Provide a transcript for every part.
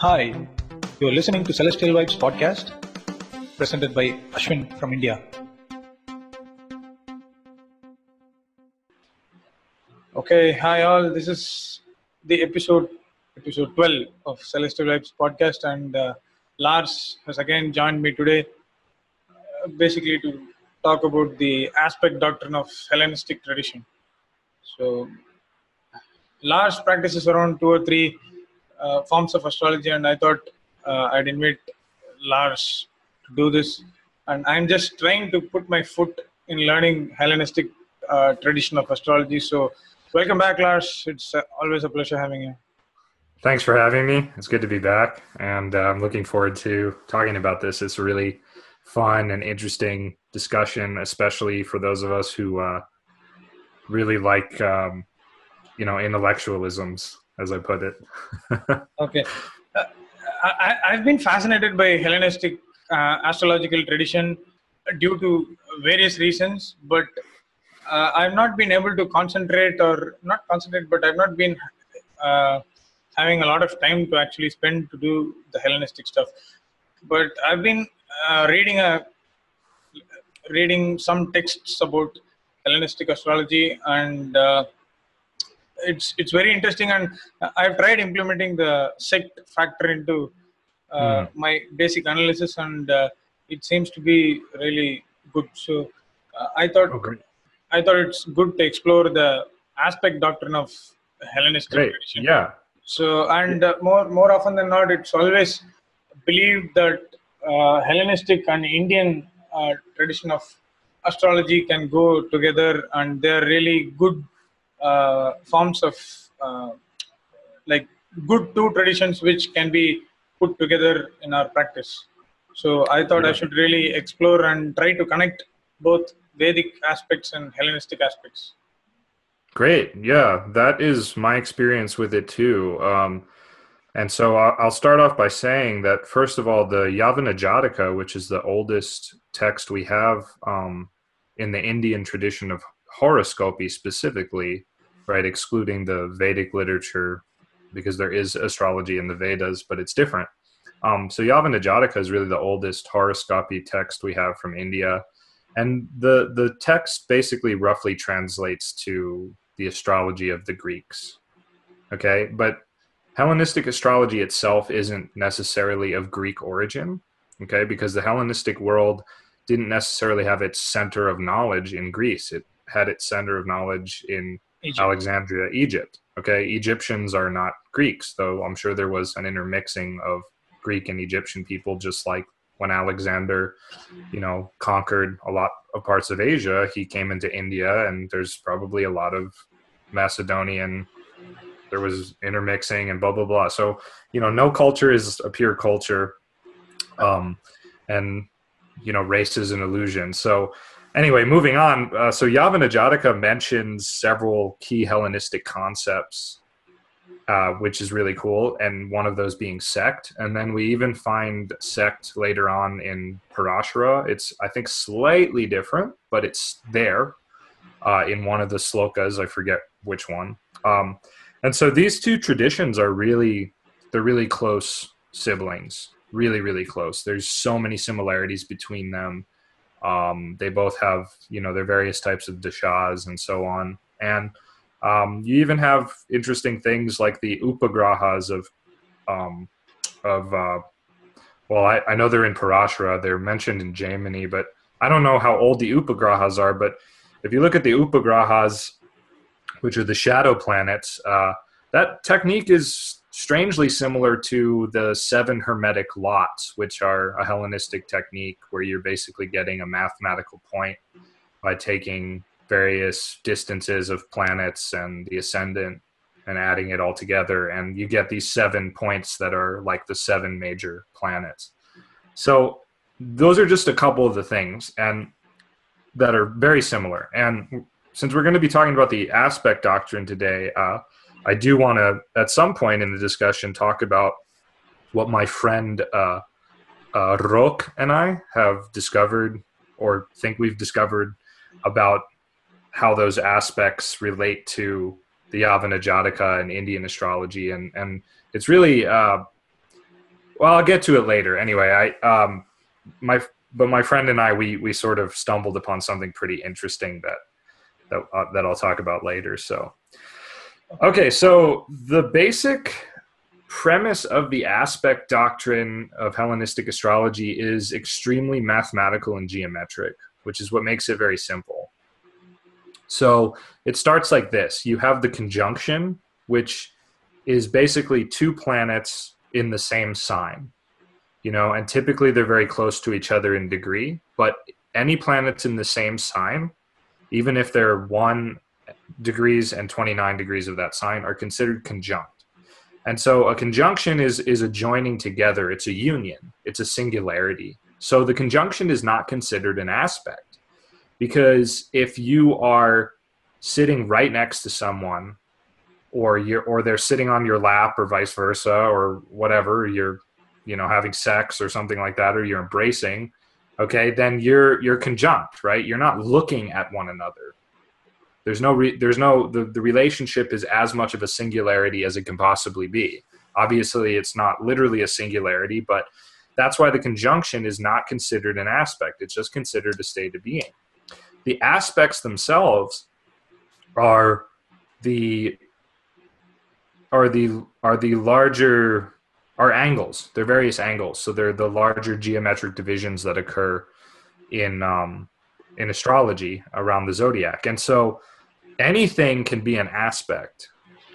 Hi, you're listening to Celestial Vibes podcast, presented by Ashwin from India. Okay, hi all. This is the episode episode 12 of Celestial Vibes podcast, and uh, Lars has again joined me today, uh, basically to talk about the aspect doctrine of Hellenistic tradition. So, Lars practices around two or three uh, forms of astrology, and I thought uh, I'd invite Lars to do this. And I'm just trying to put my foot in learning Hellenistic uh, tradition of astrology. So, welcome back, Lars. It's uh, always a pleasure having you. Thanks for having me. It's good to be back, and uh, I'm looking forward to talking about this. It's a really fun and interesting discussion, especially for those of us who uh, really like, um, you know, intellectualisms as I put it. okay. Uh, I, have been fascinated by Hellenistic uh, astrological tradition due to various reasons, but uh, I've not been able to concentrate or not concentrate, but I've not been uh, having a lot of time to actually spend to do the Hellenistic stuff. But I've been uh, reading a reading some texts about Hellenistic astrology and uh, it's it's very interesting and i've tried implementing the sect factor into uh, mm. my basic analysis and uh, it seems to be really good so uh, i thought oh, i thought it's good to explore the aspect doctrine of hellenistic great. tradition yeah so and uh, more more often than not it's always believed that uh, hellenistic and indian uh, tradition of astrology can go together and they're really good forms of uh, like good two traditions which can be put together in our practice. So I thought yeah. I should really explore and try to connect both Vedic aspects and Hellenistic aspects. Great. Yeah, that is my experience with it too. Um, and so I'll start off by saying that, first of all, the Yavana Jataka, which is the oldest text we have um, in the Indian tradition of horoscopy specifically, right? Excluding the Vedic literature because there is astrology in the Vedas, but it's different. Um, so Yavana Jataka is really the oldest horoscopy text we have from India. And the, the text basically roughly translates to the astrology of the Greeks. Okay, but Hellenistic astrology itself isn't necessarily of Greek origin, okay, because the Hellenistic world didn't necessarily have its center of knowledge in Greece. It had its center of knowledge in Egypt. Alexandria, Egypt. Okay, Egyptians are not Greeks, though I'm sure there was an intermixing of Greek and Egyptian people, just like when Alexander, you know, conquered a lot of parts of Asia, he came into India, and there's probably a lot of Macedonian. There was intermixing and blah blah blah. So you know, no culture is a pure culture, um, and you know, race is an illusion. So anyway, moving on. Uh, so Yavana Jataka mentions several key Hellenistic concepts, uh, which is really cool, and one of those being sect. And then we even find sect later on in Parashara. It's I think slightly different, but it's there uh, in one of the slokas. I forget which one. Um, and so these two traditions are really they're really close siblings, really really close. There's so many similarities between them um, they both have, you know, their various types of dashas and so on. And um, you even have interesting things like the upagrahas of, um, of uh, well, I, I, know they're in Parashara. They're mentioned in Jaimini, but I don't know how old the upagrahas are. But if you look at the upagrahas, which are the shadow planets, uh, that technique is strangely similar to the seven hermetic lots, which are a Hellenistic technique where you're basically getting a mathematical point by taking various distances of planets and the ascendant and adding it all together. And you get these seven points that are like the seven major planets. So those are just a couple of the things and that are very similar. And since we're going to be talking about the aspect doctrine today, uh, I do want to, at some point in the discussion, talk about what my friend uh, uh, and I have discovered or think we've discovered about how those aspects relate to the Yavana Jataka and Indian astrology. And, and it's really, uh, well, I'll get to it later. Anyway, I um, my but my friend and I we we sort of stumbled upon something pretty interesting that that uh, that I'll talk about later. So, okay, so the basic premise of the aspect doctrine of Hellenistic astrology is extremely mathematical and geometric, which is what makes it very simple. So it starts like this: you have the conjunction, which is basically two planets in the same sign you know and typically they're very close to each other in degree but any planets in the same sign even if they're 1 degrees and 29 degrees of that sign are considered conjunct. And so a conjunction is is a joining together. It's a union. It's a singularity. So the conjunction is not considered an aspect because if you are sitting right next to someone or you're or they're sitting on your lap or vice versa or whatever you're you know having sex or something like that or you're embracing okay then you're you're conjunct right? You're not looking at one another there's no re- there's no the, the relationship is as much of a singularity as it can possibly be obviously it's not literally a singularity but that's why the conjunction is not considered an aspect it's just considered a state of being the aspects themselves are the are the are the larger are angles. They're various angles. So they're the larger geometric divisions that occur in um, in astrology around the zodiac. And so anything can be an aspect.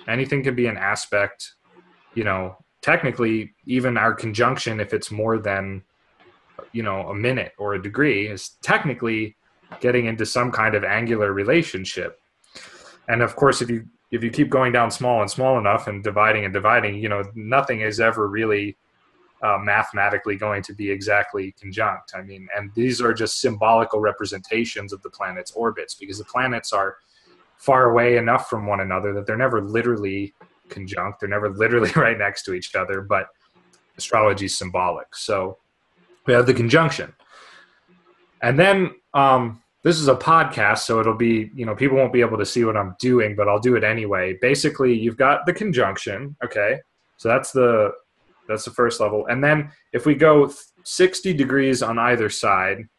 Anything can be an aspect. You know, technically, even our conjunction, if it's more than you know a minute or a degree, is technically getting into some kind of angular relationship. And of course, if you if you keep going down small and small enough and dividing and dividing, you know, nothing is ever really uh, mathematically going to be exactly conjunct. I mean, and these are just symbolical representations of the planet's orbits because the planets are far away enough from one another that they're never literally conjunct. They're never literally right next to each other, but astrology is symbolic. So we have the conjunction. And then um, this is a podcast, so it'll be, you know, people won't be able to see what I'm doing, but I'll do it anyway. Basically, you've got the conjunction, okay? So that's the that's the first level. And then if we go 60 degrees on either side,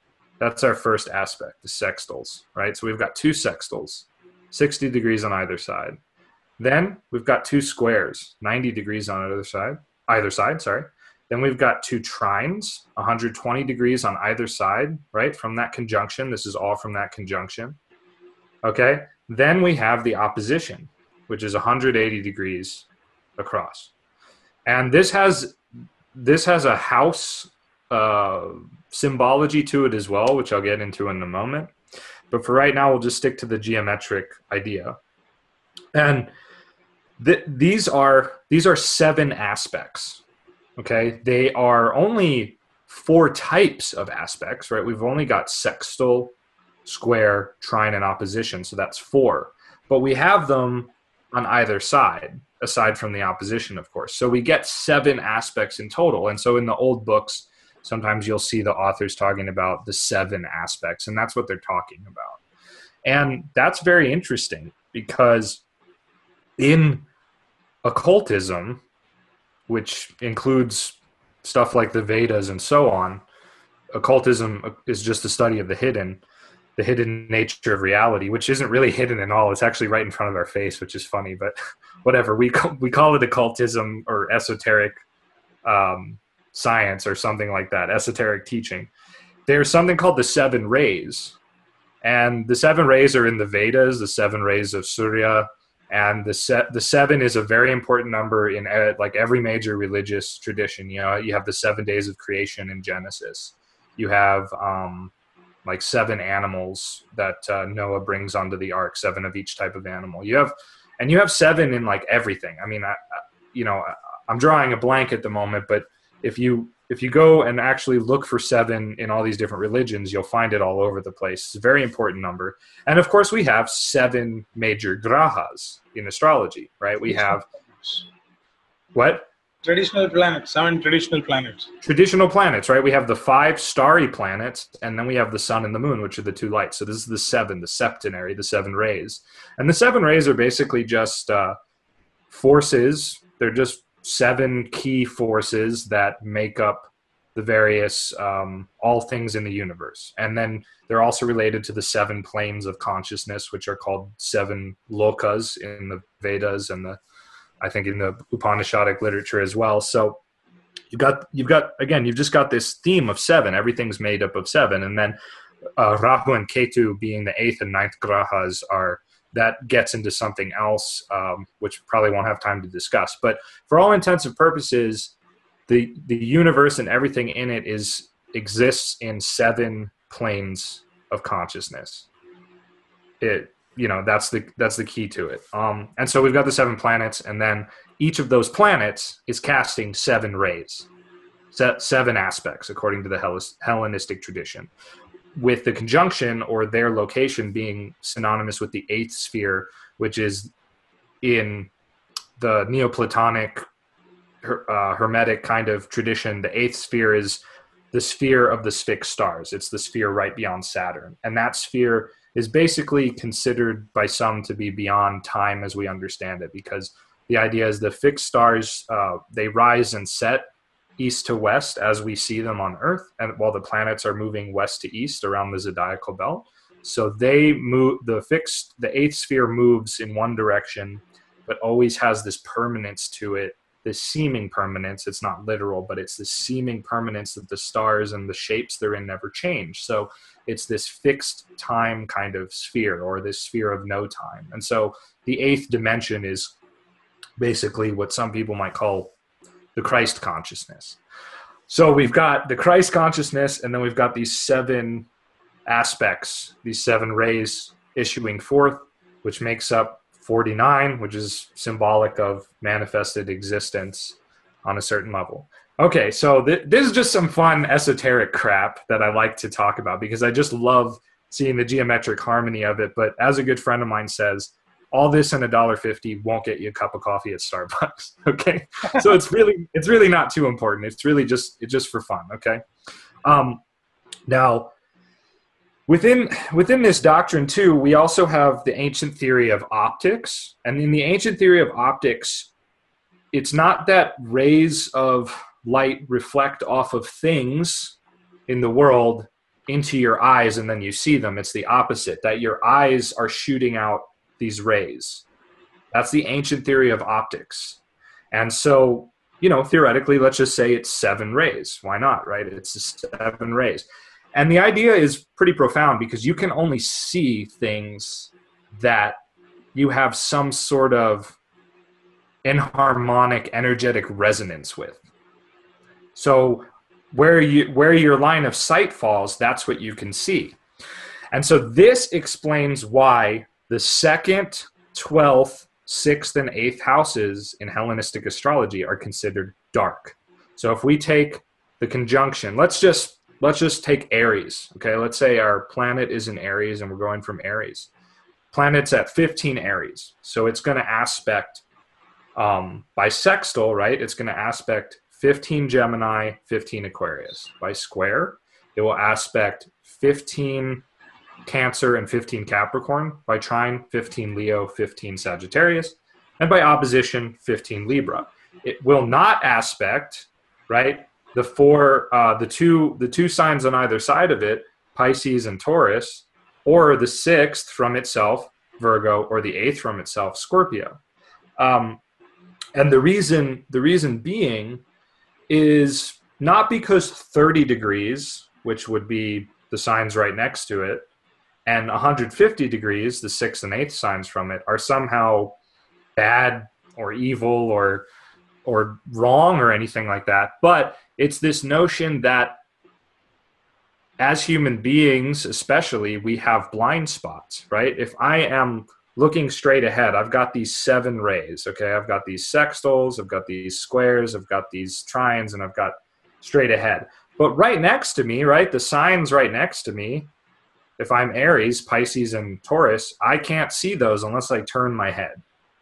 that's our first aspect, the sextiles, right? So we've got two sextiles, 60 degrees on either side. Then we've got two squares, 90 degrees on either side, either side, sorry. Then we've got two trines, 120 degrees on either side, right? From that conjunction. This is all from that conjunction. Okay. Then we have the opposition, which is 180 degrees across. And this has this has a house uh, symbology to it as well, which I'll get into in a moment. But for right now, we'll just stick to the geometric idea. And th- these are these are seven aspects Okay, they are only four types of aspects, right? We've only got sextile, square, trine, and opposition, so that's four. But we have them on either side, aside from the opposition, of course. So we get seven aspects in total. And so in the old books, sometimes you'll see the authors talking about the seven aspects, and that's what they're talking about. And that's very interesting because in occultism, which includes stuff like the Vedas and so on. Occultism is just a study of the hidden, the hidden nature of reality, which isn't really hidden at all. It's actually right in front of our face, which is funny, but whatever. We call, we call it occultism or esoteric um, science or something like that, esoteric teaching. There's something called the seven rays, and the seven rays are in the Vedas, the seven rays of Surya, and the set the seven is a very important number in uh, like every major religious tradition. You know you have the seven days of creation in genesis. You have um like seven animals that uh, noah brings onto the ark seven of each type of animal. You have and you have seven in like everything. I mean I, you know i'm drawing a blank at the moment but if you if you go and actually look for seven in all these different religions, you'll find it all over the place. It's a very important number. And of course, we have seven major grahas in astrology, right? We have what? Traditional planets, seven traditional planets. Traditional planets, right? We have the five starry planets, and then we have the sun and the moon, which are the two lights. So this is the seven, the septenary, the seven rays. And the seven rays are basically just uh, forces, they're just seven key forces that make up the various um, all things in the universe. And then they're also related to the seven planes of consciousness which are called seven lokas in the vedas and the i think in the upanishadic literature as well. So you've got you've got again you've just got this theme of seven. Everything's made up of seven. And then uh, rahu and ketu being the eighth and ninth grahas are that gets into something else um, which probably won't have time to discuss but for all intents and purposes the the universe and everything in it is exists in seven planes of consciousness. It you know that's the that's the key to it. Um, and so we've got the seven planets, and then each of those planets is casting seven rays, seven aspects according to the Hellenistic tradition. With the conjunction or their location being synonymous with the eighth sphere, which is in the Neoplatonic uh, hermetic kind of tradition, the eighth sphere is the sphere of the fixed stars. It's the sphere right beyond Saturn. And that sphere is basically considered by some to be beyond time as we understand it, because the idea is the fixed stars, uh, they rise and set east to west as we see them on Earth, and while the planets are moving west to east around the zodiacal belt. So they move, the fixed, the eighth sphere moves in one direction, but always has this permanence to it this seeming permanence. It's not literal, but it's the seeming permanence that the stars and the shapes they're in never change. So it's this fixed time kind of sphere or this sphere of no time. And so the eighth dimension is basically what some people might call the Christ consciousness. So we've got the Christ consciousness, and then we've got these seven aspects, these seven rays issuing forth, which makes up 49, which is symbolic of manifested existence on a certain level. Okay, so th- this is just some fun esoteric crap that I like to talk about because I just love seeing the geometric harmony of it. But as a good friend of mine says, all this and a dollar fifty won't get you a cup of coffee at Starbucks. Okay, so it's really it's really not too important. It's really just it's just for fun. Okay, um, now Within within this doctrine too, we also have the ancient theory of optics, and in the ancient theory of optics, it's not that rays of light reflect off of things in the world into your eyes and then you see them. It's the opposite, that your eyes are shooting out these rays. That's the ancient theory of optics. And so, you know, theoretically, let's just say it's seven rays. Why not, right? It's seven rays. And the idea is pretty profound because you can only see things that you have some sort of inharmonic energetic resonance with. So where you where your line of sight falls, that's what you can see. And so this explains why the second, 12th, 6th and 8th houses in Hellenistic astrology are considered dark. So if we take the conjunction, let's just let's just take Aries. Okay, let's say our planet is in Aries and we're going from Aries. Planet's at 15 Aries, so it's going to aspect um, by sextile, right? It's going to aspect 15 Gemini, 15 Aquarius. By square, it will aspect 15 Cancer and 15 Capricorn. By trine, 15 Leo, 15 Sagittarius. And by opposition, 15 Libra. It will not aspect, right? the four uh, the two the two signs on either side of it pisces and taurus or the sixth from itself virgo or the eighth from itself scorpio um, and the reason the reason being is not because 30 degrees which would be the signs right next to it and 150 degrees the sixth and eighth signs from it are somehow bad or evil or or wrong or anything like that. But it's this notion that as human beings especially we have blind spots right? If i am looking straight ahead i've got these seven rays okay? I've got these sextiles i've got these squares i've got these trines and i've got straight ahead. But right next to me right the signs right next to me if i'm aries pisces and taurus i can't see those unless i turn my head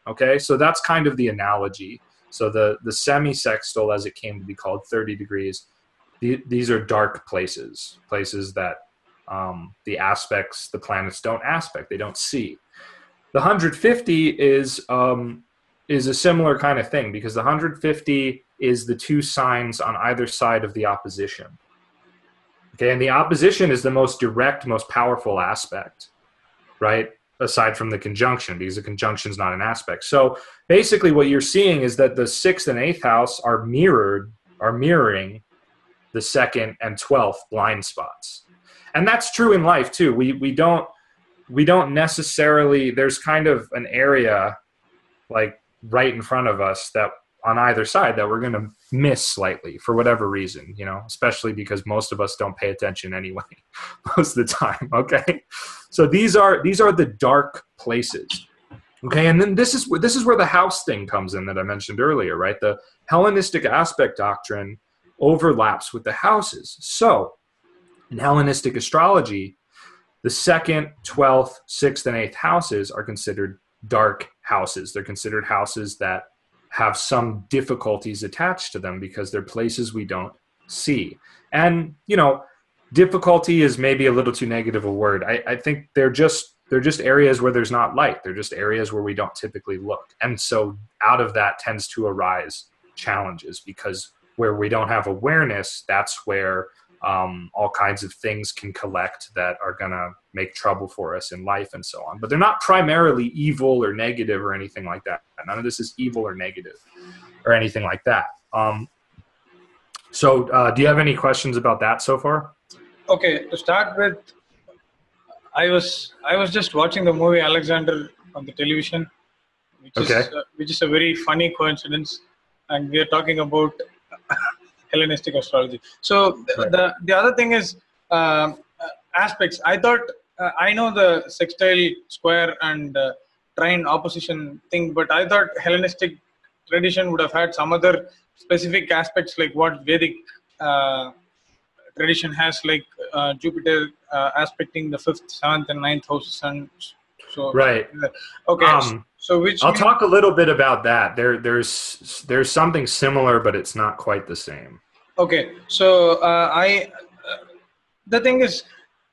okay so that's kind of the analogy so the the semi-sextile, as it came to be called, 30 degrees. The, these are dark places, places that um, the aspects, the planets don't aspect, they don't see. The 150 is um, is a similar kind of thing because the 150 is the two signs on either side of the opposition. Okay, and the opposition is the most direct, most powerful aspect, right? Aside from the conjunction, because the conjunction is not an aspect. So basically, what you're seeing is that the sixth and eighth house are mirrored, are mirroring the second and twelfth blind spots, and that's true in life too. We we don't we don't necessarily. There's kind of an area like right in front of us that on either side that we're going to miss slightly for whatever reason, you know, especially because most of us don't pay attention anyway most of the time, okay? So these are these are the dark places. Okay, and then this is this is where the house thing comes in that I mentioned earlier, right? The Hellenistic aspect doctrine overlaps with the houses. So, in Hellenistic astrology, the second, 12th, 6th and 8th houses are considered dark houses. They're considered houses that have some difficulties attached to them because they're places we don't see. And, you know, difficulty is maybe a little too negative a word. I, I think they're just they're just areas where there's not light. They're just areas where we don't typically look. And so out of that tends to arise challenges because where we don't have awareness, that's where um, all kinds of things can collect that are going to make trouble for us in life and so on. But they're not primarily evil or negative or anything like that. None of this is evil or negative or anything like that. Um, so, uh, do you have any questions about that so far? Okay, to start with, I was I was just watching the movie Alexander on the television, which Okay. is uh, which is a very funny coincidence, and we are talking about Hellenistic astrology. So Right. the the other thing is uh, aspects. I thought uh, I know the sextile, square, and uh, trine opposition thing, but I thought Hellenistic tradition would have had some other specific aspects like what Vedic uh, tradition has, like uh, Jupiter uh, aspecting the fifth, seventh, and ninth houses, and so Right. Okay, Um, so which I'll talk a little bit about that. There, there's there's something similar, but it's not quite the same. Okay, so uh, I, uh, the thing is,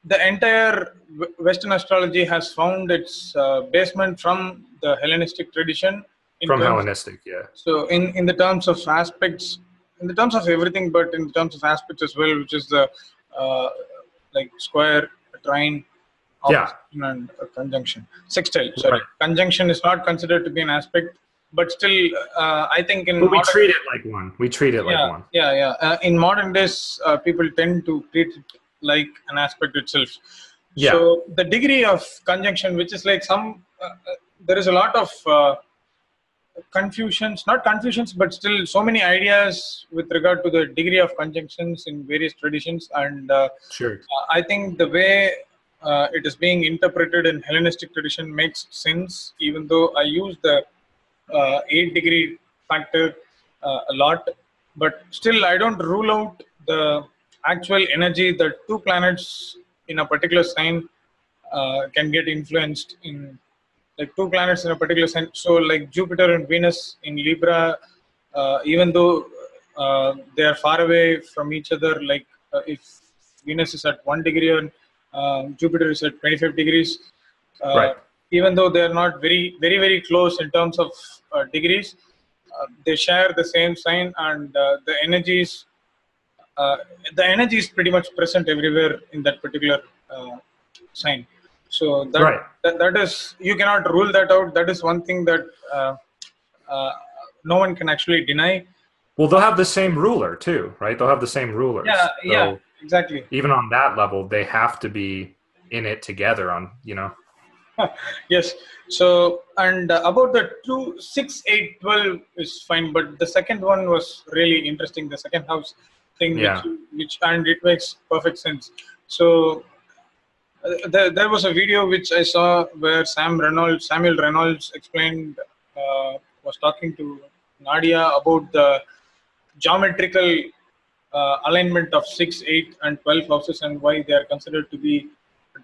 the entire Western astrology has found its uh, basement from the Hellenistic tradition. From terms- Hellenistic, yeah. So, in in the terms of aspects, in the terms of everything, but in terms of aspects as well, which is the uh, like square, trine, Yeah. and conjunction. Sextile, sorry, Right. conjunction is not considered to be an aspect, but still, uh, I think in But we modern- treat it like one. We treat it like one. Yeah, yeah. Uh, in modern days, uh, people tend to treat it like an aspect itself. Yeah. So the degree of conjunction, which is like some, uh, uh, there is a lot of uh, confusions, not confusions, but still so many ideas with regard to the degree of conjunctions in various traditions. And uh, Sure. I think the way uh, it is being interpreted in Hellenistic tradition makes sense, even though I use the uh, eight degree factor uh, a lot, but still I don't rule out the actual energy that two planets in a particular sign uh, can get influenced in like two planets in a particular sign. So like Jupiter and Venus in Libra, uh, even though uh, they are far away from each other, like if Venus is at one degree and Jupiter is at 25 degrees, uh, Right. even though they are not very, very, very close in terms of uh, degrees, uh, they share the same sign and uh, the energies, uh, the energy is pretty much present everywhere in that particular uh, sign. So that, Right. that that is you cannot rule that out. That is one thing that uh, uh, no one can actually deny. Well, they'll have the same ruler too, right? They'll have the same ruler Yeah, So yeah, exactly. Even on that level, they have to be in it together. On you know. yes. So and uh, about the two six eight twelve is fine, but the second one was really interesting. The second house thing, Yeah. which, which and it makes perfect sense. So uh, there, there was a video which I saw where Sam Reynolds, Samuel Reynolds explained, uh, was talking to Nadia about the geometrical alignment of 6, 8, and 12 houses and why they are considered to be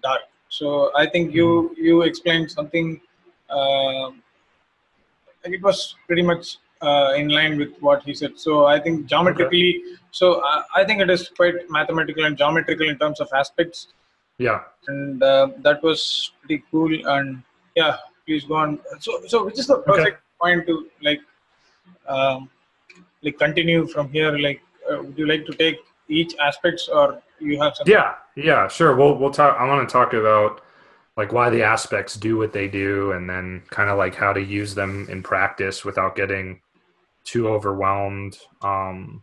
dark. So I think you you explained something. Uh, it was pretty much uh, in line with what he said. So I think geometrically, so I, I think it is quite mathematical and geometrical in terms of aspects Yeah. and uh, that was pretty cool and yeah please go on so so which is the perfect point to like um, like continue from here? Like, uh, would you like to take each aspects, or you have some? Yeah, yeah, sure. We'll we'll talk. I want to talk about like why the aspects do what they do, and then kind of like how to use them in practice without getting too overwhelmed um,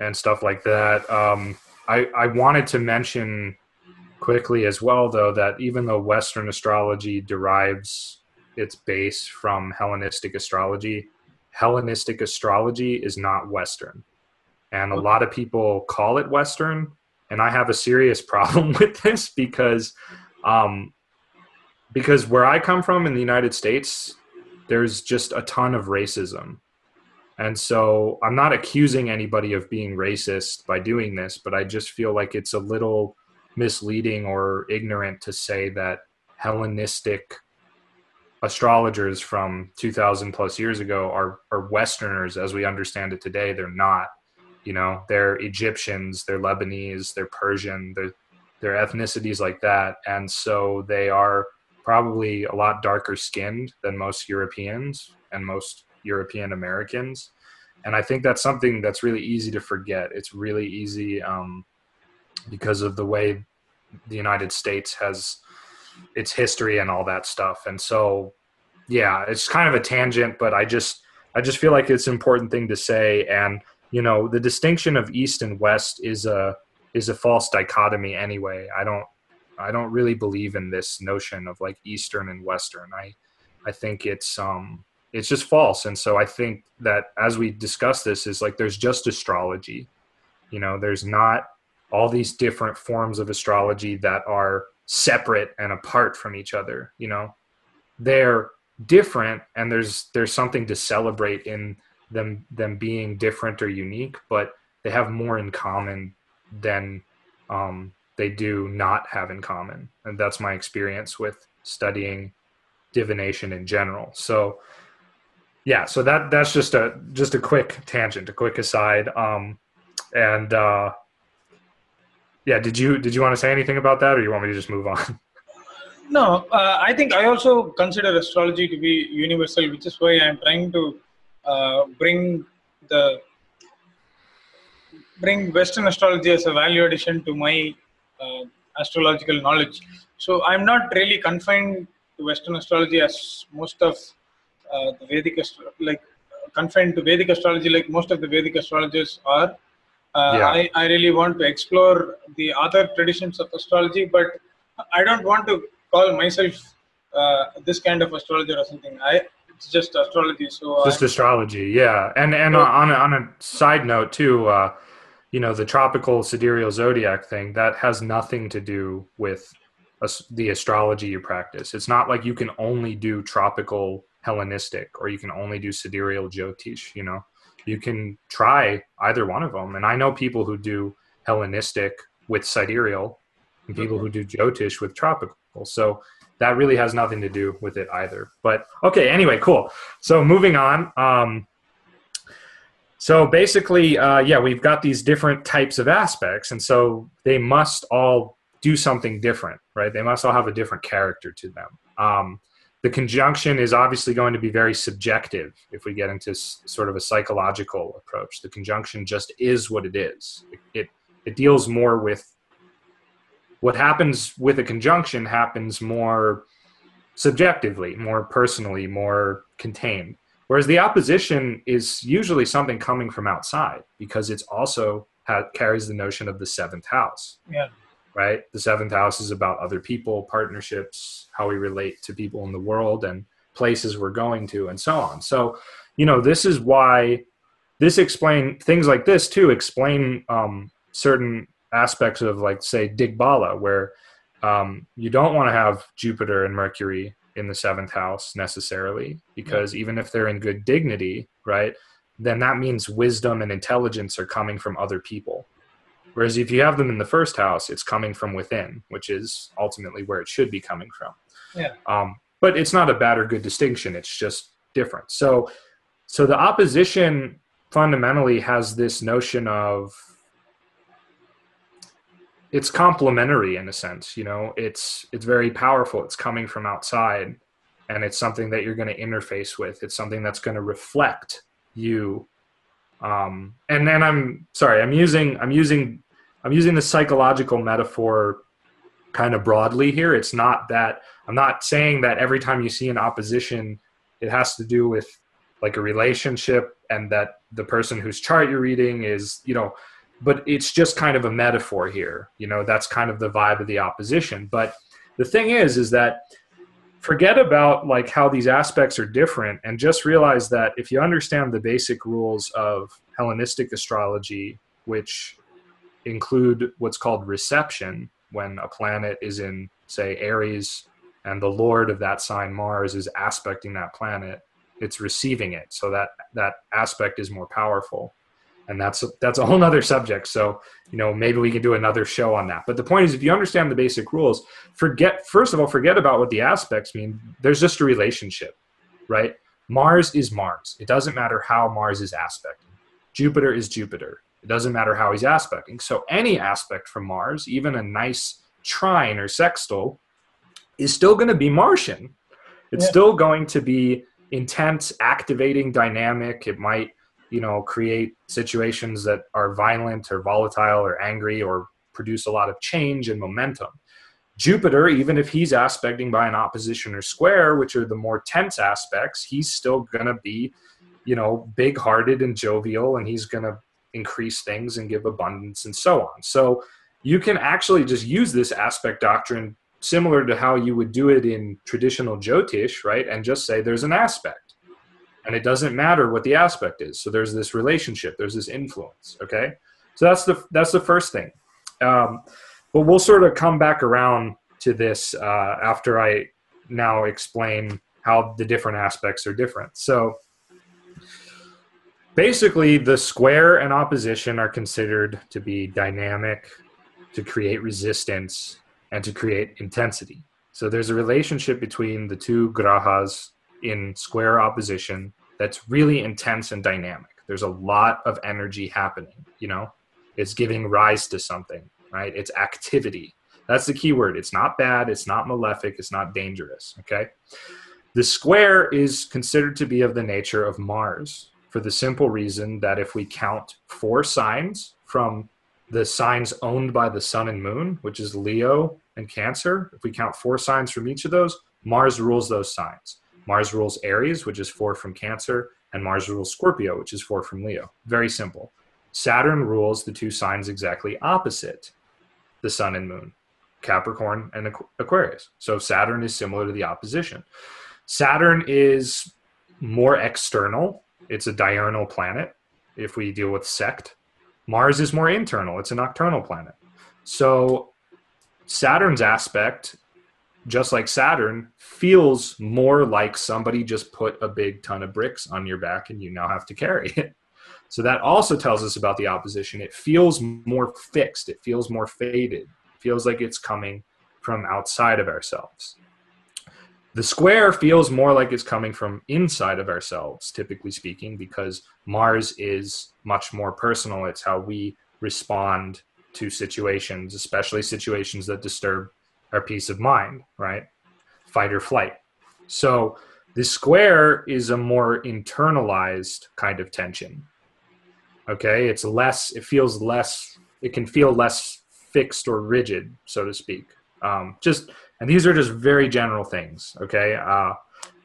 and stuff like that. Um, I I wanted to mention quickly as well, though, that even though Western astrology derives its base from Hellenistic astrology, Hellenistic astrology is not Western. And a lot of people call it Western. And I have a serious problem with this because, um, because where I come from in the United States, there's just a ton of racism. And so I'm not accusing anybody of being racist by doing this, but I just feel like it's a little misleading or ignorant to say that Hellenistic astrologers from 2000 plus years ago are, are Westerners as we understand it today. They're not, you know, they're Egyptians, they're Lebanese, they're Persian, they're, they're ethnicities like that. And so they are probably a lot darker skinned than most Europeans and most European Americans. And I think that's something that's really easy to forget. It's really easy um, because of the way the United States has its history and all that stuff. And so, yeah, it's kind of a tangent, but I just I just feel like it's an important thing to say. And you know, the distinction of East and West is a is a false dichotomy anyway. I don't I don't really believe in this notion of like Eastern and Western. I I think it's um it's just false. And so I think that as we discuss this is like there's just astrology. You know, there's not all these different forms of astrology that are separate and apart from each other you know they're different and there's there's something to celebrate in them them being different or unique but they have more in common than um, they do not have in common. And that's my experience with studying divination in general. So yeah so that that's just a just a quick tangent a quick aside. Um and uh yeah did you did you want to say anything about that or you want me to just move on? No uh, i think i also consider astrology to be universal which is why i'm trying to uh, bring the bring western astrology as a value addition to my uh, astrological knowledge so i'm not really confined to western astrology as most of uh, the vedic astro- like confined to vedic astrology like most of the vedic astrologers are uh, Yeah. I, I really want to explore the other traditions of astrology, but I don't want to call myself uh, this kind of astrologer or something. I it's just astrology. So just I, astrology yeah. And and on a, on a side note too uh you know the tropical sidereal zodiac thing that has nothing to do with the astrology you practice. It's not like you can only do tropical hellenistic or you can only do sidereal jyotish you know. You can try either one of them and i know people who do hellenistic with sidereal and people who do jyotish with tropical. So that really has nothing to do with it either. But okay anyway cool. So moving on um, so basically uh, yeah we've got these different types of aspects and so they must all do something different right? They must all have a different character to them. Um, the conjunction is obviously going to be very subjective if we get into s- sort of a psychological approach. The conjunction just is what it is. It, it, it deals more with what happens with a conjunction happens more subjectively, more personally, more contained. Whereas the opposition is usually something coming from outside because it's also ha- carries the notion of the seventh house, yeah, right? The seventh house is about other people, partnerships, how we relate to people in the world, and places we're going to, and so on. So, you know, this is why this explain things like this too explain um, certain aspects of like say Digbala, where um, you don't want to have Jupiter and Mercury in the seventh house necessarily, because even if they're in good dignity, right, then that means wisdom and intelligence are coming from other people. Whereas if you have them in the first house, it's coming from within, which is ultimately where it should be coming from. Yeah. Um, but it's not a bad or good distinction. It's just different. So, so the opposition fundamentally has this notion of it's complementary in a sense you know it's it's very powerful it's coming from outside and it's something that you're going to interface with. It's something that's going to reflect you. Um, and then I'm sorry, I'm using I'm using I'm using the psychological metaphor kind of broadly here. It's not that I'm not saying that every time you see an opposition, it has to do with like a relationship and that the person whose chart you're reading is, you know, but it's just kind of a metaphor here. You know, that's kind of the vibe of the opposition. But the thing is, is that forget about like how these aspects are different and just realize that if you understand the basic rules of Hellenistic astrology, which include what's called reception, when a planet is in, say, Aries and the lord of that sign, Mars, is aspecting that planet, it's receiving it. So that that aspect is more powerful. And that's that's a whole nother subject. So, you know, maybe we can do another show on that. But the point is, if you understand the basic rules, forget, first of all, forget about what the aspects mean. There's just a relationship, right? Mars is Mars. It doesn't matter how Mars is aspecting. Jupiter is Jupiter. It doesn't matter how he's aspecting. So any aspect from Mars, even a nice trine or sextile, is still going to be Martian. It's yeah. still going to be intense, activating, dynamic. It might, you know, create situations that are violent or volatile or angry or produce a lot of change and momentum. Jupiter, even if he's aspecting by an opposition or square, which are the more tense aspects, he's still going to be, you know, big hearted and jovial, and he's going to increase things and give abundance and so on. So you can actually just use this aspect doctrine similar to how you would do it in traditional Jyotish, right? And just say there's an aspect. And it doesn't matter what the aspect is. So there's this relationship, there's this influence, okay? So that's the that's the first thing. Um, but we'll sort of come back around to this uh, after I now explain how the different aspects are different. So basically the square and opposition are considered to be dynamic to create resistance and to create intensity so there's a relationship between the two grahas in square opposition that's really intense and dynamic. There's a lot of energy happening you know? It's giving rise to something right? It's activity. That's the key word. It's not bad. It's not malefic. It's not dangerous okay? The square is considered to be of the nature of mars for the simple reason that if we count four signs from the signs owned by the sun and moon, which is Leo and Cancer, if we count four signs from each of those, Mars rules those signs. Mars rules Aries, which is four from Cancer, and Mars rules Scorpio, which is four from Leo. Very simple. Saturn rules the two signs exactly opposite the sun and moon, Capricorn and Aquarius. So Saturn is similar to the opposition. Saturn is more external it's a diurnal planet if we deal with sect. Mars is more internal, it's a nocturnal planet. So Saturn's aspect, just like Saturn, feels more like somebody just put a big ton of bricks on your back and you now have to carry it. So that also tells us about the opposition. It feels more fixed, it feels more faded, it feels like it's coming from outside of ourselves. The square feels more like it's coming from inside of ourselves, typically speaking, because Mars is much more personal. It's how we respond to situations, especially situations that disturb our peace of mind, right? Fight or flight. So the square is a more internalized kind of tension. Okay, it's less, it feels less, it can feel less fixed or rigid, so to speak. Um, just and these are just very general things, okay? Uh,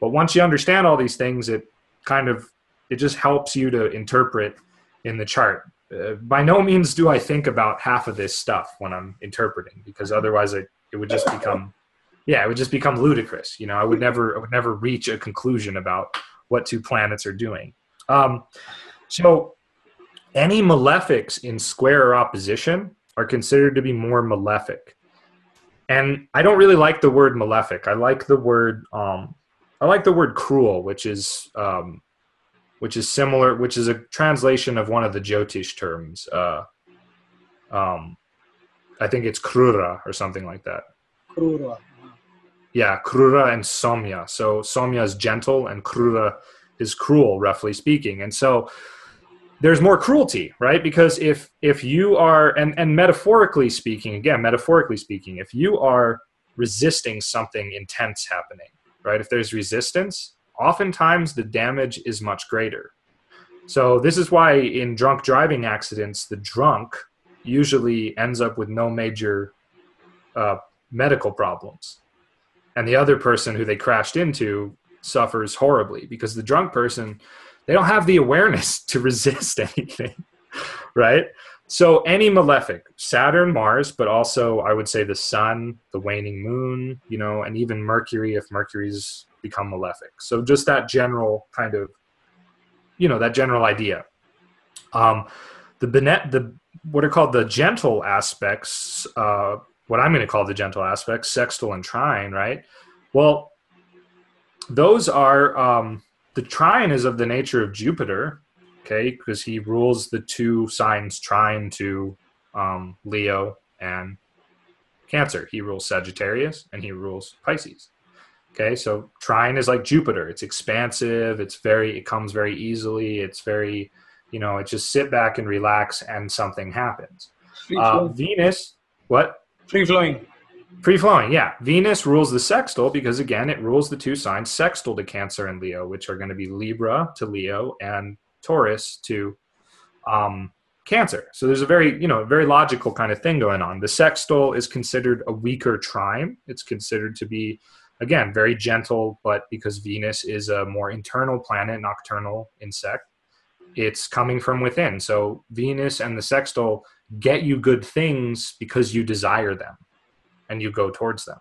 but once you understand all these things, it kind of it just helps you to interpret in the chart. Uh, by no means do I think about half of this stuff when I'm interpreting, because otherwise it, it would just become, yeah, it would just become ludicrous. You know, I would never, I would never reach a conclusion about what two planets are doing. Um, so, any malefics in square or opposition are considered to be more malefic and I don't really like the word malefic. I like the word um, I like the word cruel, which is um, which is similar, which is a translation of one of the Jyotish terms. Uh, um, I think it's krura or something like that. Krura. Yeah, krura and somya. So somya is gentle, and krura is cruel, roughly speaking. And so there's more cruelty right because if if you are and and metaphorically speaking again metaphorically speaking if you are resisting something intense happening right? If there's resistance, oftentimes the damage is much greater. So this is why in drunk driving accidents, the drunk usually ends up with no major uh, medical problems, and the other person who they crashed into suffers horribly because the drunk person they don't have the awareness to resist anything, right? So any malefic, Saturn, Mars, but also I would say the Sun, the waning moon, you know, and even Mercury if Mercury's become malefic. So just that general kind of, you know, that general idea. Um, the benet, the what are called the gentle aspects, uh, what I'm going to call the gentle aspects, sextile and trine, right? Well, those are um, the trine is of the nature of Jupiter, okay, because he rules the two signs trine to um, Leo and Cancer. He rules Sagittarius and he rules Pisces. Okay, so trine is like Jupiter. It's expansive. It's very. It comes very easily. It's very, you know, it just sit back and relax, and something happens. Uh, Venus, what? Free flowing. Free flowing, yeah. Venus rules the sextile because again, it rules the two signs sextile to Cancer and Leo, which are going to be Libra to Leo and Taurus to um, Cancer. So there's a very, you know, very logical kind of thing going on. The sextile is considered a weaker trine. It's considered to be, again, very gentle, but because Venus is a more internal planet, nocturnal in sect, it's coming from within. So Venus and the sextile get you good things because you desire them and you go towards them.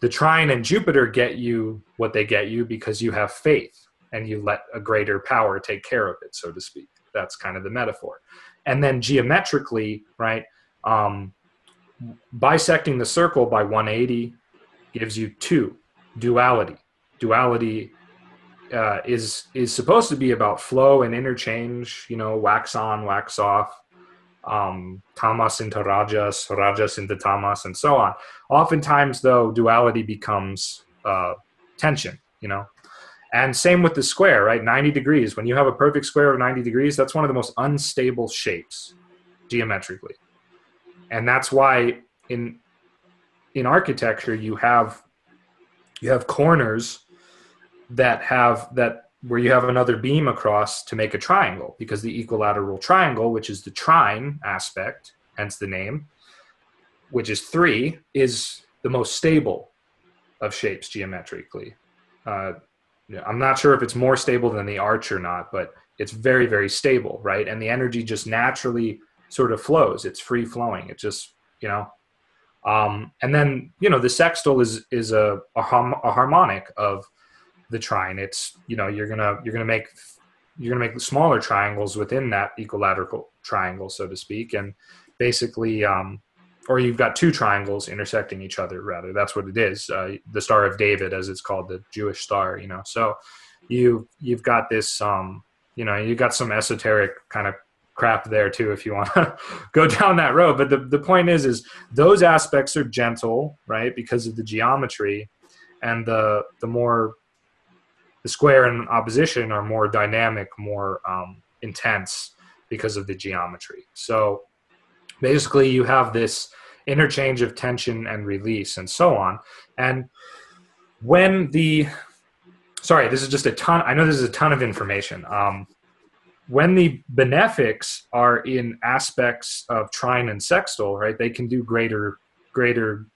The trine and Jupiter get you what they get you because you have faith and you let a greater power take care of it, so to speak. That's kind of the metaphor. And then geometrically, right, um, bisecting the circle by 180 gives you two duality. Duality uh, is is supposed to be about flow and interchange. You know, wax on, wax off, um, tamas into rajas, rajas into tamas, and so on. Oftentimes, though, duality becomes uh, tension. You know, and same with the square, right? 90 degrees. When you have a perfect square of 90 degrees, that's one of the most unstable shapes geometrically. And that's why in in architecture you have you have corners that have that where you have another beam across to make a triangle because the equilateral triangle, which is the trine aspect, hence the name, which is three, is the most stable of shapes geometrically. Uh, I'm not sure if it's more stable than the arch or not, but it's very, very stable, right? And the energy just naturally sort of flows. It's free flowing. It just, you know. Um, and then, you know, the sextile is is a, a, a harmonic of the trine. It's, you know, you're gonna you're gonna make you're gonna make the smaller triangles within that equilateral triangle, so to speak, and basically um, or you've got two triangles intersecting each other rather that's what it is uh, the star of david as it's called the jewish star you know so you you've got this um you know—you've got some esoteric kind of crap there too if you want to go down that road but the, the point is is those aspects are gentle right because of the geometry and the the more the square and opposition are more dynamic more um, intense because of the geometry. So basically you have this interchange of tension and release and so on. And when the sorry this is just a ton i know this is a ton of information. Um, when the benefics are in aspects of trine and sextile right they can do greater greater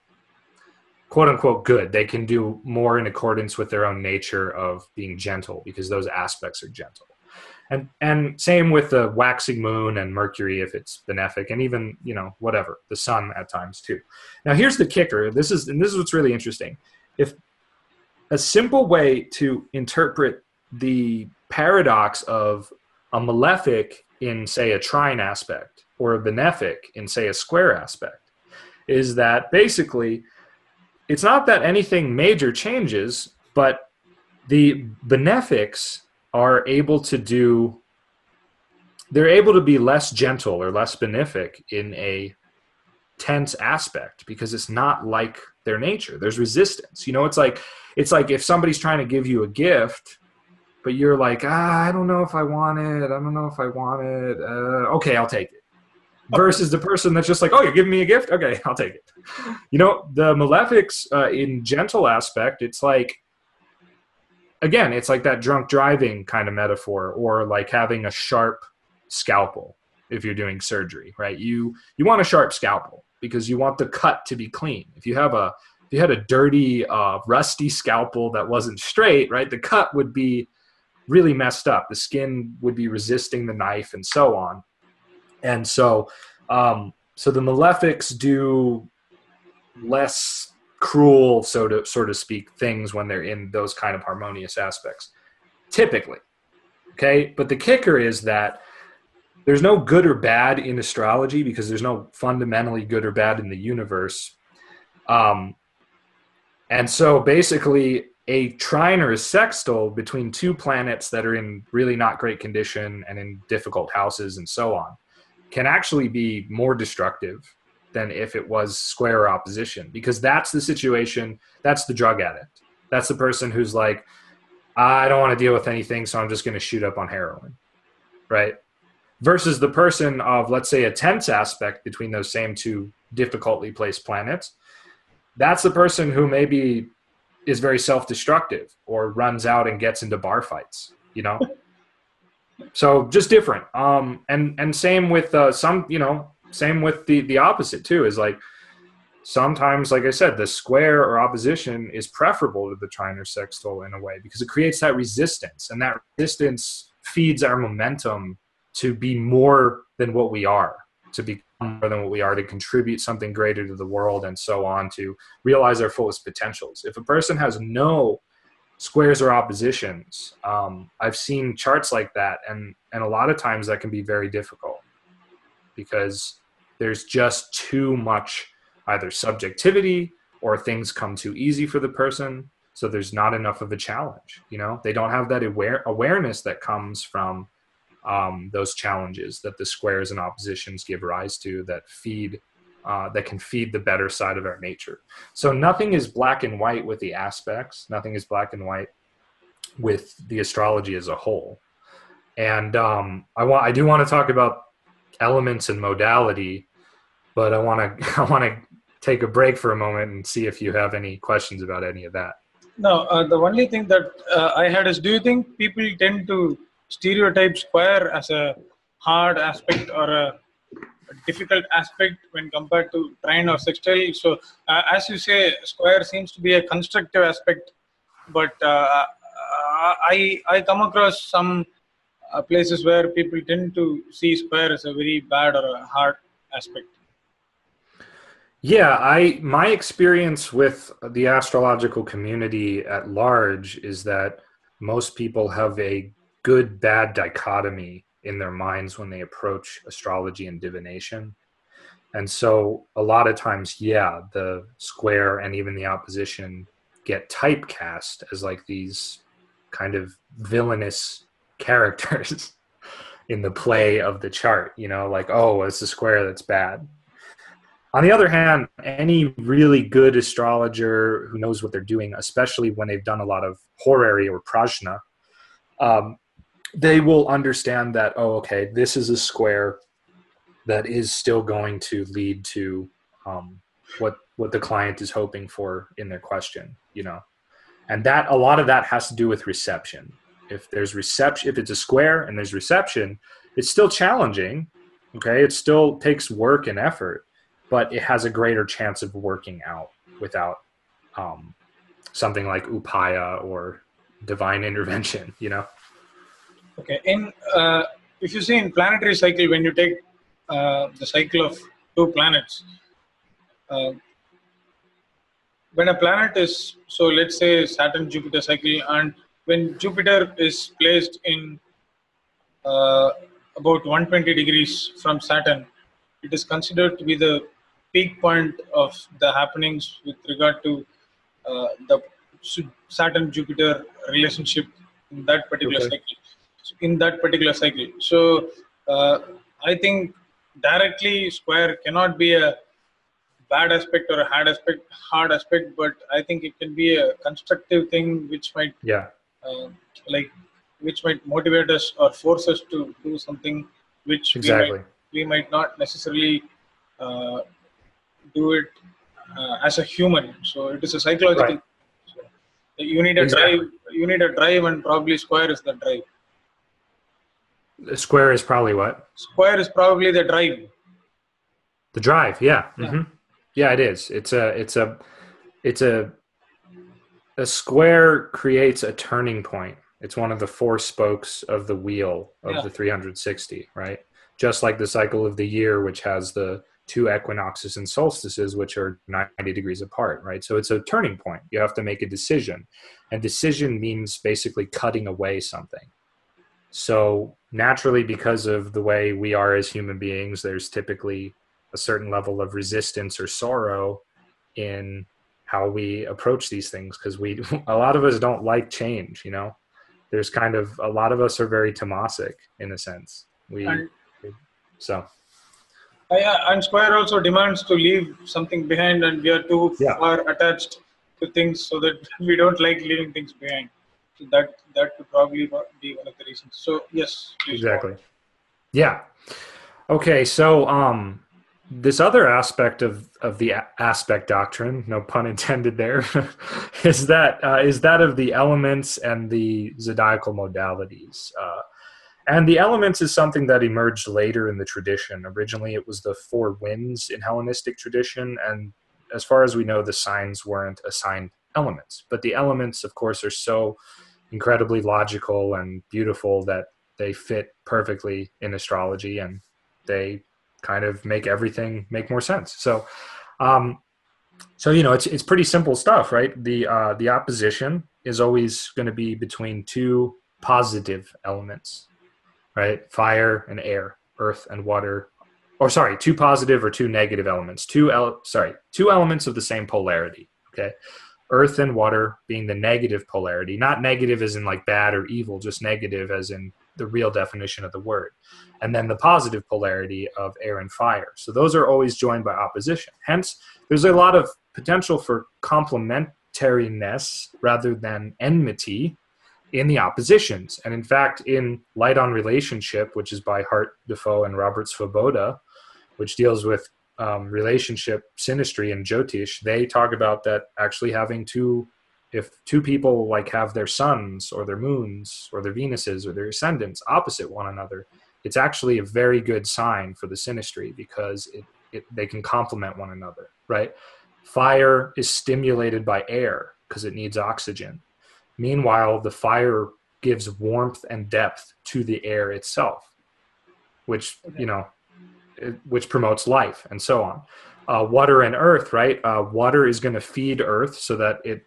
quote unquote good. They can do more in accordance with their own nature of being gentle because those aspects are gentle. And and same with the waxing moon and mercury if it's benefic and even you know whatever the sun at times too. Now here's the kicker. This is and this is what's really interesting. If a simple way to interpret the paradox of a malefic in say a trine aspect or a benefic in say a square aspect is that basically it's not that anything major changes but the benefics are able to do they're able to be less gentle or less benefic in a tense aspect because it's not like their nature. There's resistance. You know it's like it's like if somebody's trying to give you a gift but you're like ah, i don't know if i want it. I don't know if i want it. Uh, okay i'll take it versus the person that's just like oh you're giving me a gift okay i'll take it you know the malefics uh, in gentle aspect it's like again, it's like that drunk driving kind of metaphor, or like having a sharp scalpel if you're doing surgery, right? You you want a sharp scalpel because you want the cut to be clean. If you have a if you had a dirty, uh, rusty scalpel that wasn't straight, right, the cut would be really messed up. The skin would be resisting the knife, and so on. And so, um, so the malefics do less cruel, so to so to speak, things when they're in those kind of harmonious aspects, typically. Okay, but the kicker is that there's no good or bad in astrology because there's no fundamentally good or bad in the universe. Um, and so basically, a trine or a sextile between two planets that are in really not great condition and in difficult houses and so on can actually be more destructive than if it was square opposition because that's the situation that's the drug addict. That's the person who's like i don't want to deal with anything so i'm just going to shoot up on heroin right? Versus the person of let's say a tense aspect between those same two difficultly placed planets that's the person who maybe is very self-destructive or runs out and gets into bar fights you know so just different. Um and and same with uh some you know same with the the opposite too is like sometimes like i said the square or opposition is preferable to the trine or sextile in a way because it creates that resistance and that resistance feeds our momentum to be more than what we are to become more than what we are to contribute something greater to the world and so on to realize our fullest potentials. If a person has no squares or oppositions. Um, i've seen charts like that and and a lot of times that can be very difficult because there's just too much either subjectivity or things come too easy for the person so there's not enough of a challenge you know? They don't have that aware awareness that comes from um, those challenges that the squares and oppositions give rise to that feed uh, that can feed the better side of our nature. So nothing is black and white with the aspects. Nothing is black and white with the astrology as a whole. And um, i want i do want to talk about elements and modality but i want to i want to take a break for a moment and see if you have any questions about any of that. No uh, the only thing that uh, i had is do you think people tend to stereotype square as a hard aspect or a difficult aspect when compared to trine or sextile. So, uh, as you say, square seems to be a constructive aspect, but uh, I I come across some uh, places where people tend to see square as a very bad or a hard aspect. Yeah, I my experience with the astrological community at large is that most people have a good bad dichotomy in their minds when they approach astrology and divination. And so a lot of times, yeah, the square and even the opposition get typecast as like these kind of villainous characters in the play of the chart, you know, like, oh, it's a square that's bad. On the other hand, any really good astrologer who knows what they're doing, especially when they've done a lot of horary or prashna, um, they will understand that oh okay this is a square that is still going to lead to um, what what the client is hoping for in their question you know? And that a lot of that has to do with reception. If there's reception if it's a square and there's reception it's still challenging okay? It still takes work and effort but it has a greater chance of working out without um, something like upaya or divine intervention you know Okay. In uh, if you see in planetary cycle, when you take uh, the cycle of two planets, uh, when a planet is so, let's say Saturn Jupiter cycle, and when Jupiter is placed in uh, about 120 degrees from Saturn, it is considered to be the peak point of the happenings with regard to uh, the Saturn Jupiter relationship in that particular okay. cycle in that particular cycle. So uh, I think directly square cannot be a bad aspect or a hard aspect, hard aspect, but I think it can be a constructive thing which might yeah uh, like which might motivate us or force us to do something which exactly. we, might, we might not necessarily uh, do it uh, as a human. So it is a psychological. Right. You need a Exactly. drive. You need a drive, and probably square is the drive. The square is probably what? Square is probably the drive. The drive, yeah. Yeah. hmm Yeah, it is. It's a it's a it's a a square creates a turning point. It's one of the four spokes of the wheel of Yeah. the 360, right? Just like the cycle of the year which has the two equinoxes and solstices which are 90 degrees apart, right? So it's a turning point. You have to make a decision. And decision means basically cutting away something. So naturally because of the way we are as human beings, there's typically a certain level of resistance or sorrow in how we approach these things because we a lot of us don't like change you know there's kind of a lot of us are very tamasic in a sense we And so uh, yeah, and square also demands to leave something behind, and we are too Yeah. far attached to things, so that we don't like leaving things behind. That that could probably be one of the reasons. So yes, please go exactly. Yeah. Okay so um this other aspect of of the aspect doctrine no pun intended there is that uh, is that of the elements and the zodiacal modalities. Uh, and the elements is something that emerged later in the tradition. Originally it was the four winds in hellenistic tradition and as far as we know the signs weren't assigned elements. But the elements of course are so incredibly logical and beautiful that they fit perfectly in astrology and they kind of make everything make more sense. So um so you know it's it's pretty simple stuff right? The uh the opposition is always going to be between two positive elements right? Fire and air earth and water. Or sorry two positive or two negative elements. Two el- sorry two elements of the same polarity okay earth and water being the negative polarity not negative as in like bad or evil just negative as in the real definition of the word. And then the positive polarity of air and fire. So those are always joined by opposition. Hence there's a lot of potential for complementariness rather than enmity in the oppositions. And in fact in light on relationship which is by hart de fouw and robert svoboda which deals with um, relationship synastry and jyotish they talk about that actually having two if two people like have their suns or their moons or their venuses or their ascendants opposite one another it's actually a very good sign for the synastry because it, it they can complement one another right? Fire is stimulated by air because it needs oxygen. Meanwhile the fire gives warmth and depth to the air itself which you know which promotes life and so on. Uh, water and earth right? Uh, water is going to feed earth so that it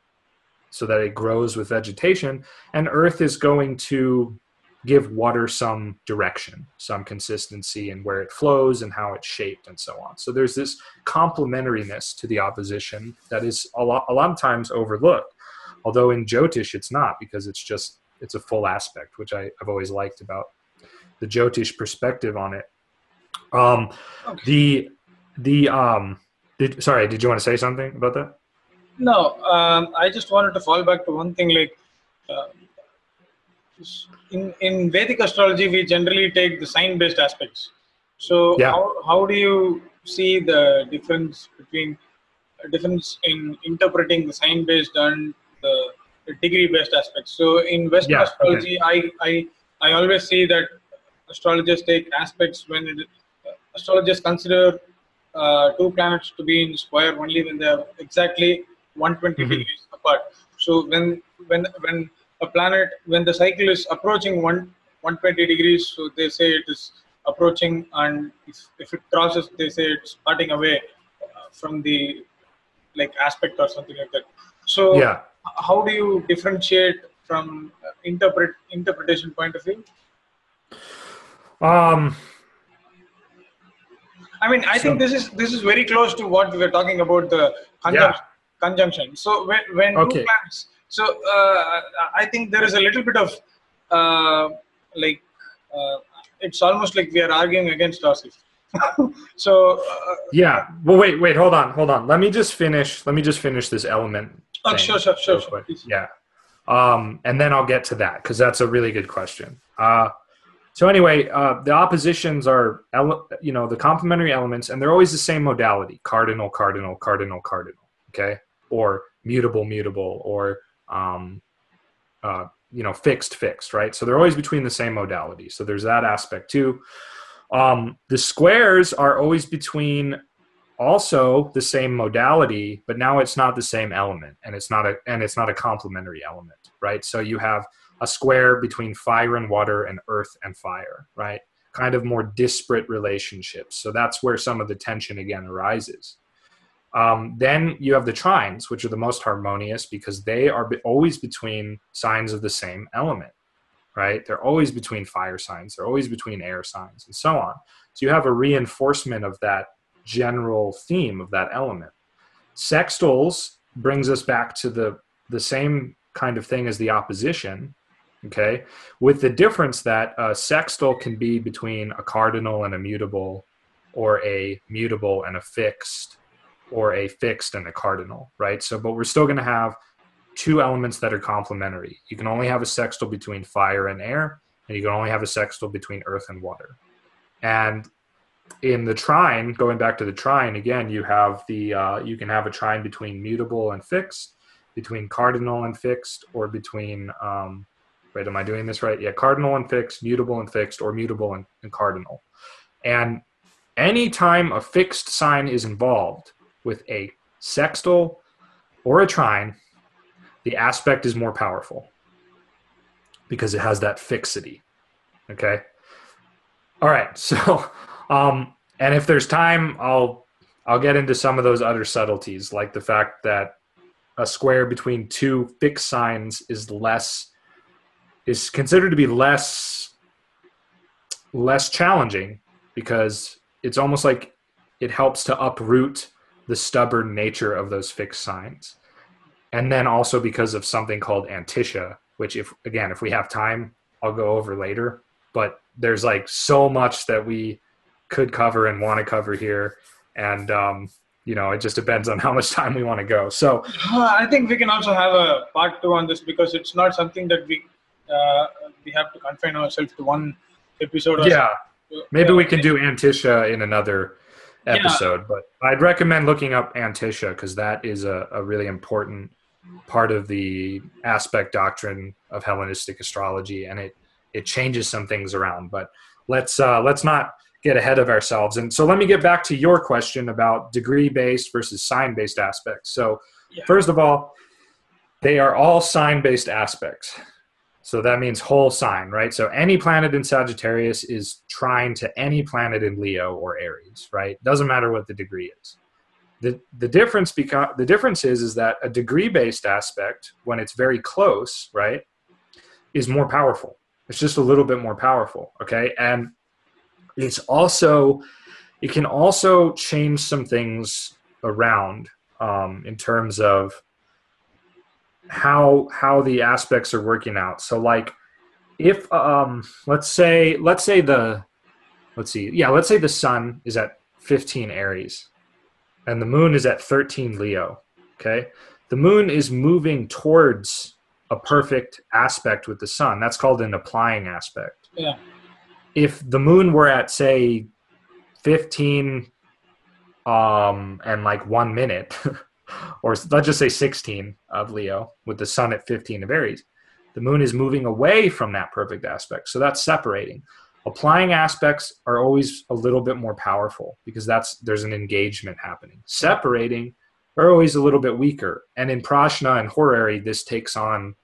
so that it grows with vegetation and earth is going to give water some direction some consistency in where it flows and how it's shaped and so on. So there's this complementariness to the opposition that is a lot, a lot of times overlooked although in jyotish it's not because it's just it's a full aspect which I, i've always liked about the jyotish perspective on it um Okay. the the um did, sorry did you want to say something about that No, um, I just wanted to fall back to one thing. Like uh, in in Vedic astrology, we generally take the sign-based aspects. So Yeah. how how do you see the difference between a difference in interpreting the sign-based and the, the degree-based aspects? So in Western Yeah, okay. astrology, I I I always see that astrologers take aspects when it, astrologers consider uh, two planets to be in square only when they are exactly 120 Mhm. degrees apart. So when when when a planet when the cycle is approaching one 120 degrees, so they say it is approaching, and if, if it crosses, they say it's parting away uh, from the like aspect or something like that. So yeah how do you differentiate from uh, interpret interpretation point of view? um I mean, I So- think this is this is very close to what we were talking about the conjunction. conjunction. So when when Okay. two plants, so uh, I think there is a little bit of uh, like uh, it's almost like we are arguing against ourselves. so uh, Yeah. Well, wait, wait, hold on, hold on. Let me just finish. Let me just finish this element. oh, sure, sure, sure, sure. Yeah. Um, and then I'll get to that because that's a really good question. Uh, so anyway, uh, the oppositions are, ele- you know, the complementary elements, and they're always the same modality: cardinal, cardinal, cardinal, cardinal. Okay, or mutable, mutable, or um, uh, you know fixed fixed right? So they're always between the same modality. So there's that aspect too. Um, the squares are always between also the same modality but now it's not the same element and it's not a and it's not a complementary element right? So you have a square between fire and water and earth and fire right kind of more disparate relationships so that's where some of the tension again arises um, then you have the trines, which are the most harmonious because they are always between signs of the same element, right? They're always between fire signs, they're always between air signs, and so on. So you have a reinforcement of that general theme of that element. Sextiles brings us back to the the same kind of thing as the opposition, okay, with the difference that a sextile can be between a cardinal and a mutable, or a mutable and a fixed or a fixed and a cardinal, right? So, but we're still going to have two elements that are complementary. You can only have a sextile between fire and air, and you can only have a sextile between earth and water. And in the trine, going back to the trine again, you have the uh, you can have a trine between mutable and fixed, between cardinal and fixed, or between um, am I doing this right? Yeah, cardinal and fixed, mutable and fixed, or mutable and, and cardinal. And anytime a fixed sign is involved, with a sextile or a trine, the aspect is more powerful because it has that fixity. Okay. All right. So, um, and if there's time, I'll I'll get into some of those other subtleties, like the fact that a square between two fixed signs is less is considered to be less less challenging because it's almost like it helps to uproot the stubborn nature of those fixed signs. And then also because of something called antiscia, which if again, if we have time, I'll go over later. But there's like so much that we could cover and want to cover here. And um, you know, it just depends on how much time we want to go. So uh, I think we can also have a part two on this because it's not something that we uh, we have to confine ourselves to one episode. yeah, maybe we can do Antiscia in another episode. Yeah. But I'd recommend looking up Antiscia because that is a, a really important part of the aspect doctrine of Hellenistic astrology, and it it changes some things around. But let's uh, let's not get ahead of ourselves. And so let me get back to your question about degree based versus sign based aspects. So yeah. first of all, they are all sign based aspects. So that means whole sign, right? So any planet in Sagittarius is trine to any planet in Leo or Aries, right? Doesn't matter what the degree is. The, the difference because the difference is is that a degree based aspect when it's very close, right, is more powerful. It's just a little bit more powerful, okay? And it's also it can also change some things around um, in terms of how how the aspects are working out. So like if um let's say let's say the let's see yeah let's say the sun is at 15 Aries and the moon is at 13 Leo. Okay, the moon is moving towards a perfect aspect with the sun. That's called an applying aspect. Yeah. If the moon were at say 15 um and like 1 minute or let's just say 16 of Leo with the sun at 15 of Aries. The moon is moving away from that perfect aspect. So that's separating. Applying aspects are always a little bit more powerful because that's there's an engagement happening. Separating are always a little bit weaker. And in Prashna and Horary, this takes on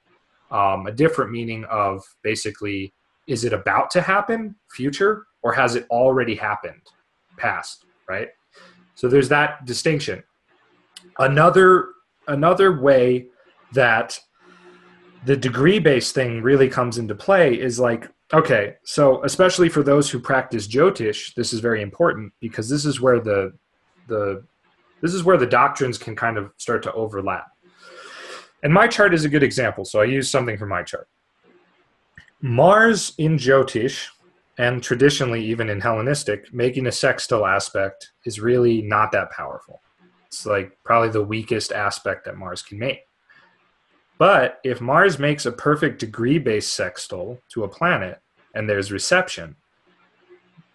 um, a different meaning of basically is it about to happen, future, or has it already happened, past, right? So there's that distinction another another way that the degree based thing really comes into play is like okay so especially for those who practice jyotish this is very important because this is where the the this is where the doctrines can kind of start to overlap. And my chart is a good example so i use something from my chart. Mars in jyotish and traditionally even in hellenistic making a sextile aspect is really not that powerful it's like probably the weakest aspect that Mars can make. But if Mars makes a perfect degree based sextile to a planet and there's reception,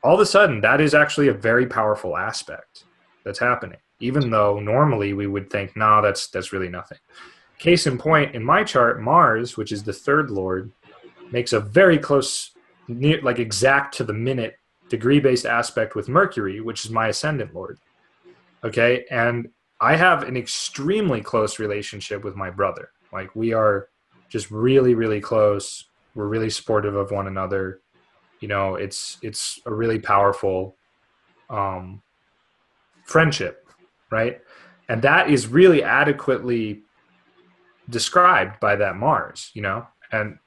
all of a sudden that is actually a very powerful aspect that's happening. Even though normally we would think, no, that's that's really nothing. case in point, in my chart, Mars, which is the third lord, makes a very close, near, like exact to the minute degree based aspect with Mercury, which is my ascendant lord. Okay. And I have an extremely close relationship with my brother. Like we are just really, really close. We're really supportive of one another. You know, it's it's a really powerful um, friendship, right? And that is really adequately described by that Mars, you know, and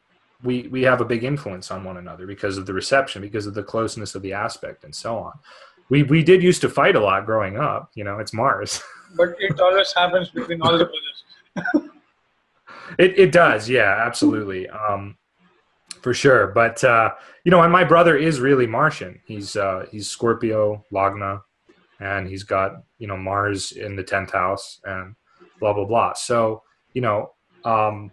we we have a big influence on one another because of the reception, because of the closeness of the aspect, and so on. We we did used to fight a lot growing up, you know. It's Mars. But it always happens between all the brothers. it it does, yeah, absolutely, um, for sure. But uh, you know, and my brother is really Martian. He's uh, he's Scorpio, Lagna, and he's got you know Mars in the tenth house, and blah blah blah. So you know, um,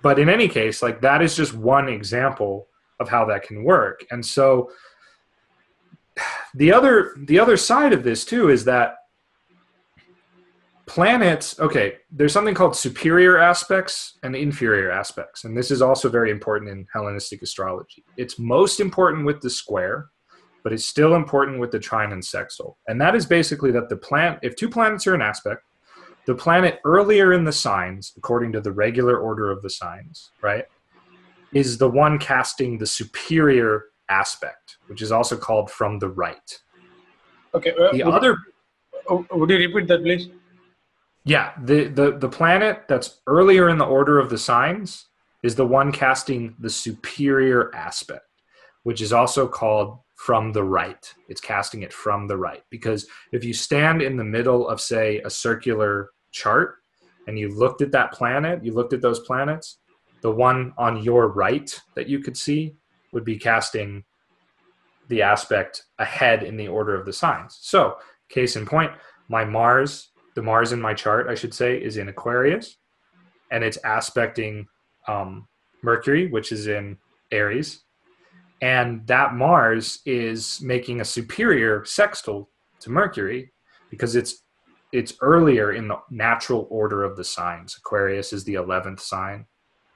but in any case, like that is just one example of how that can work. And so the other the other side of this too is that planets okay there's something called superior aspects and inferior aspects and this is also very important in hellenistic astrology. It's most important with the square but it's still important with the trine and sextile and that is basically that the plant if two planets are in aspect the planet earlier in the signs, according to the regular order of the signs, right, is the one casting the superior aspect, which is also called from the right. Okay. Uh, The would, other, oh, would you repeat that, please? yeah, the, the, the planet that's earlier in the order of the signs is the one casting the superior aspect, which is also called from the right. It's casting it from the right. Because if you stand in the middle of, say, a circular chart and you looked at that planet, you looked at those planets, the one on your right that you could see would be casting the aspect ahead in the order of the signs. So, case in point, my Mars, the Mars in my chart, I should say, is in Aquarius, and it's aspecting um, Mercury, which is in Aries, and that Mars is making a superior sextile to Mercury because it's it's earlier in the natural order of the signs. Aquarius is the 11th sign,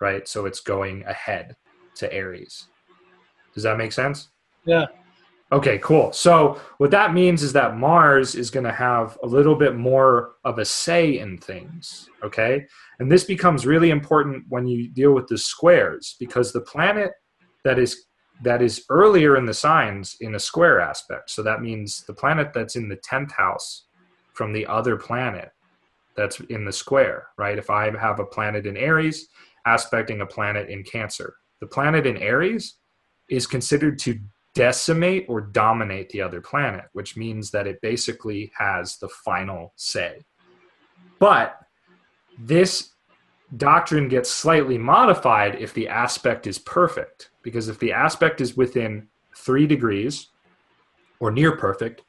right? So it's going ahead to Aries. Does that make sense? Yeah. Okay, cool. So what that means is that Mars is going to have a little bit more of a say in things, okay? And this becomes really important when you deal with the squares because the planet that is that is earlier in the signs in a square aspect. So that means the planet that's in the 10th house from the other planet that's in the square, right? If I have a planet in Aries aspecting a planet in Cancer, the planet in Aries is considered to decimate or dominate the other planet, which means that it basically has the final say. But this doctrine gets slightly modified if the aspect is perfect, because if the aspect is within three degrees or near perfect,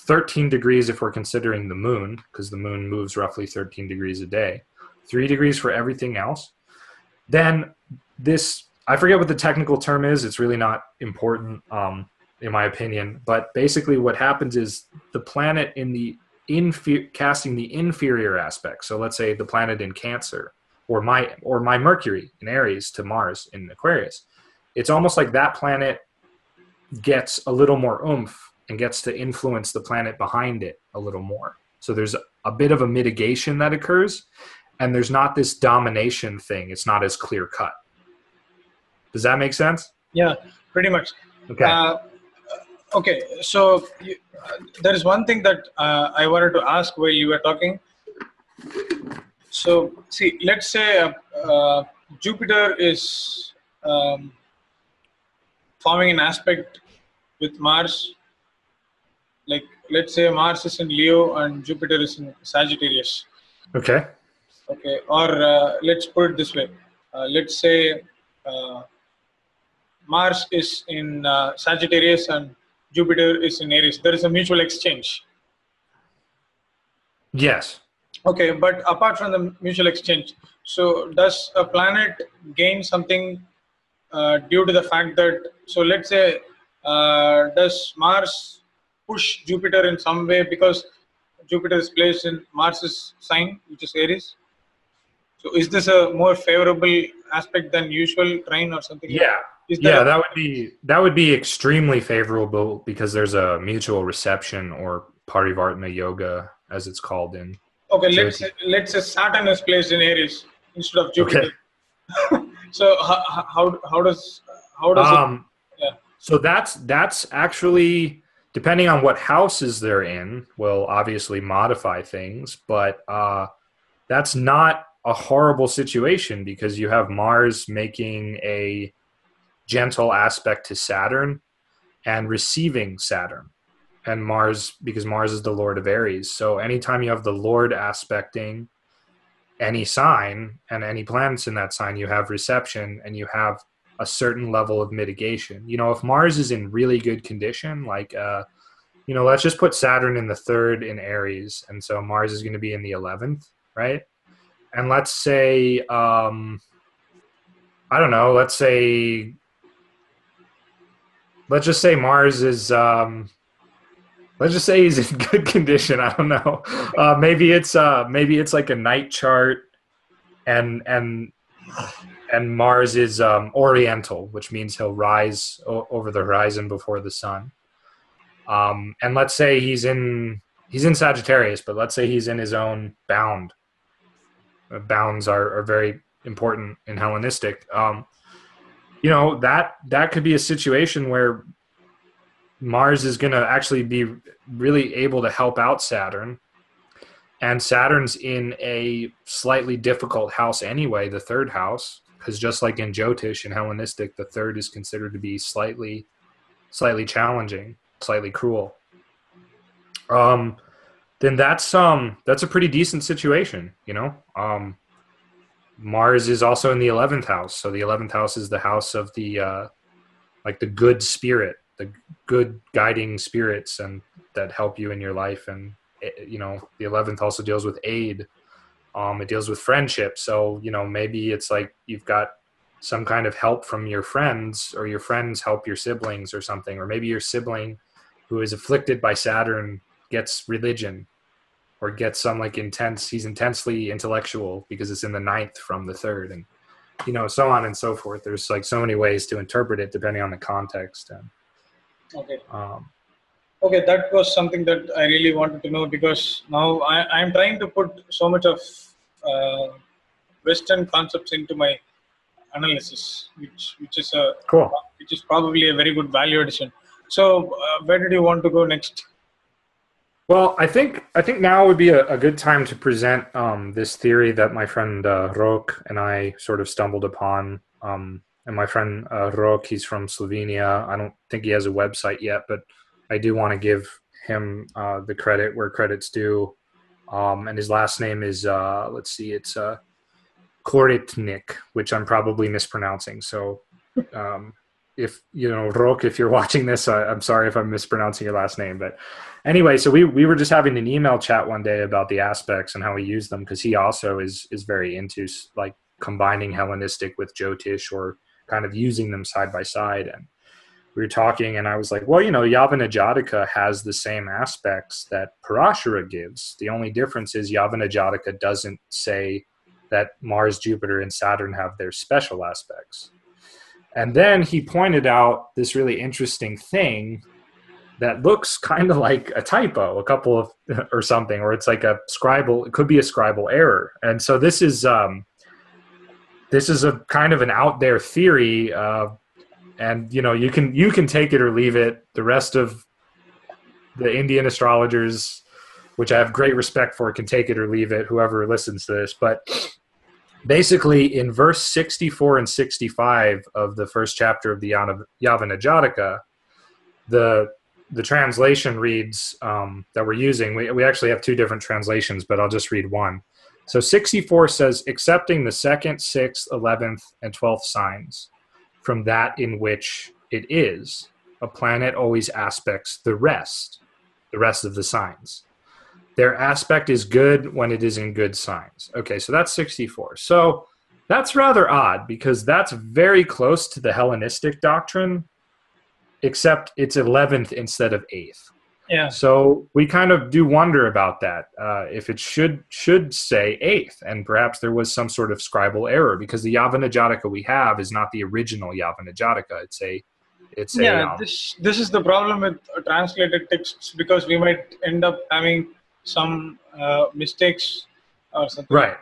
13 degrees if we're considering the moon, because the moon moves roughly 13 degrees a day, three degrees for everything else, then this, I forget what the technical term is, it's really not important um, in my opinion, but basically what happens is the planet in the infer- casting the inferior aspect, so let's say the planet in Cancer, or my or my Mercury in Aries to Mars in Aquarius, it's almost like that planet gets a little more oomph and gets to influence the planet behind it a little more. So there's a bit of a mitigation that occurs, and there's not this domination thing. It's not as clear cut. Does that make sense? Yeah, pretty much. Okay. Uh, okay, so you, uh, there is one thing that uh, I wanted to ask while you were talking. So, see, let's say uh, uh, Jupiter is um, forming an aspect with Mars. Like, let's say Mars is in Leo and Jupiter is in Sagittarius. okay. Okay, or uh, let's put it this way. Uh, let's say uh, Mars is in uh, Sagittarius and Jupiter is in Aries. There is a mutual exchange. Yes. Okay, but apart from the mutual exchange, so does a planet gain something uh, due to the fact that, so let's say, uh, does Mars push Jupiter in some way because Jupiter is placed in Mars's sign, which is Aries? So is this a more favorable aspect than usual trine or something? Yeah, there yeah, that would be that would be extremely favorable because there's a mutual reception or parivartana yoga, as it's called in. Okay, let's say, let's say Saturn is placed in Aries instead of Jupiter. Okay. so how, how how does how does it? Um, yeah. So that's that's actually depending on what houses they're in will obviously modify things, but uh, that's not a horrible situation because you have Mars making a gentle aspect to Saturn and receiving Saturn. And Mars, because Mars is the Lord of Aries. So anytime you have the Lord aspecting any sign and any planets in that sign, you have reception and you have a certain level of mitigation. You know, if Mars is in really good condition, like, uh, you know, let's just put Saturn in the third in Aries. And so Mars is going to be in the 11th, right? And let's say, um, I don't know, let's say, let's just say Mars is, um, let's just say he's in good condition. I don't know. Uh, maybe it's, uh, maybe it's like a night chart and, and, and Mars is um, Oriental, which means he'll rise o- over the horizon before the sun. Um, and let's say he's in he's in Sagittarius, but let's say he's in his own bound. Uh, bounds are, are very important in Hellenistic. Um, you know that that could be a situation where Mars is going to actually be really able to help out Saturn, and Saturn's in a slightly difficult house anyway, the third house, because just like in Jyotish and Hellenistic, the third is considered to be slightly, slightly challenging, slightly cruel. Um, then that's um that's a pretty decent situation, you know. Um, Mars is also in the eleventh house, so the eleventh house is the house of the uh, like the good spirit, the good guiding spirits, and that help you in your life. And eh, you know, the eleventh also deals with aid. Um, it deals with friendship. So you know maybe it's like you've got some kind of help from your friends or your friends help your siblings or something or maybe your sibling who is afflicted by saturn gets religion or get some like intense he's intensely intellectual because it's in the ninth from the third and you know so on and so forth there's like so many ways to interpret it depending on the context and Okay. um, Okay, that was something that I really wanted to know because now I, I'm trying to put so much of uh, Western concepts into my analysis, which which is a cool which is probably a very good value addition. So, uh, where did you want to go next? Well, I think I think now would be a, a good time to present um, this theory that my friend uh, Rok and I sort of stumbled upon. Um, and my friend uh, Rok, he's from Slovenia. I don't think he has a website yet, but I do want to give him uh, the credit where credit's due. Um, and his last name is uh, let's see, it's uh, Koritnik, which I'm probably mispronouncing. So um, if you know Rok, if you're watching this, I, I'm sorry if I'm mispronouncing your last name, but anyway, so we we were just having an email chat one day about the aspects and how we use them because he also is is very into like combining Hellenistic with Jyotish or kind of using them side by side and we were talking and I was like, well, you know, Yavana Jataka has the same aspects that Parashara gives. The only difference is Yavana Jataka doesn't say that Mars, Jupiter, and Saturn have their special aspects. And then he pointed out this really interesting thing that looks kind of like a typo, a couple of or something, or it's like a scribal. It could be a scribal error. And so this is um, this is a kind of an out there theory, uh, and you know you can you can take it or leave it. The rest of the Indian astrologers, which I have great respect for, can take it or leave it. Whoever listens to this, but basically in verse 64 and 65 of the first chapter of the Yavana Jataka, the the translation reads um, that we're using. We, we actually have two different translations, but I'll just read one. So 64 says, accepting the second, sixth, eleventh, and twelfth signs from that in which it is, a planet always aspects the rest, the rest of the signs. Their aspect is good when it is in good signs. Okay, so that's 64. So that's rather odd because that's very close to the Hellenistic doctrine, except it's 11th instead of 8th. Yeah. So we kind of do wonder about that. Uh, if it should should say eighth, and perhaps there was some sort of scribal error because the Yavana Jataka we have is not the original Yavana Jataka. It's a it's yeah. a um, this this is the problem with translated texts because we might end up having some uh, mistakes or something. right.